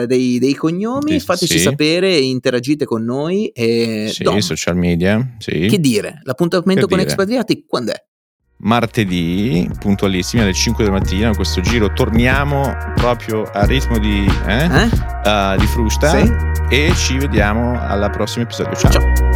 dei, dei cognomi, fateci sì. sapere, interagite con noi e sì. Dom, social media, sì. che dire, l'appuntamento Che con dire? Expatriati quando è? Martedì, puntualissimi alle 5 della mattina, in questo giro torniamo proprio al ritmo di, eh? Eh? Uh, di Frusta Sì? e ci vediamo al prossimo episodio. Ciao. Ciao.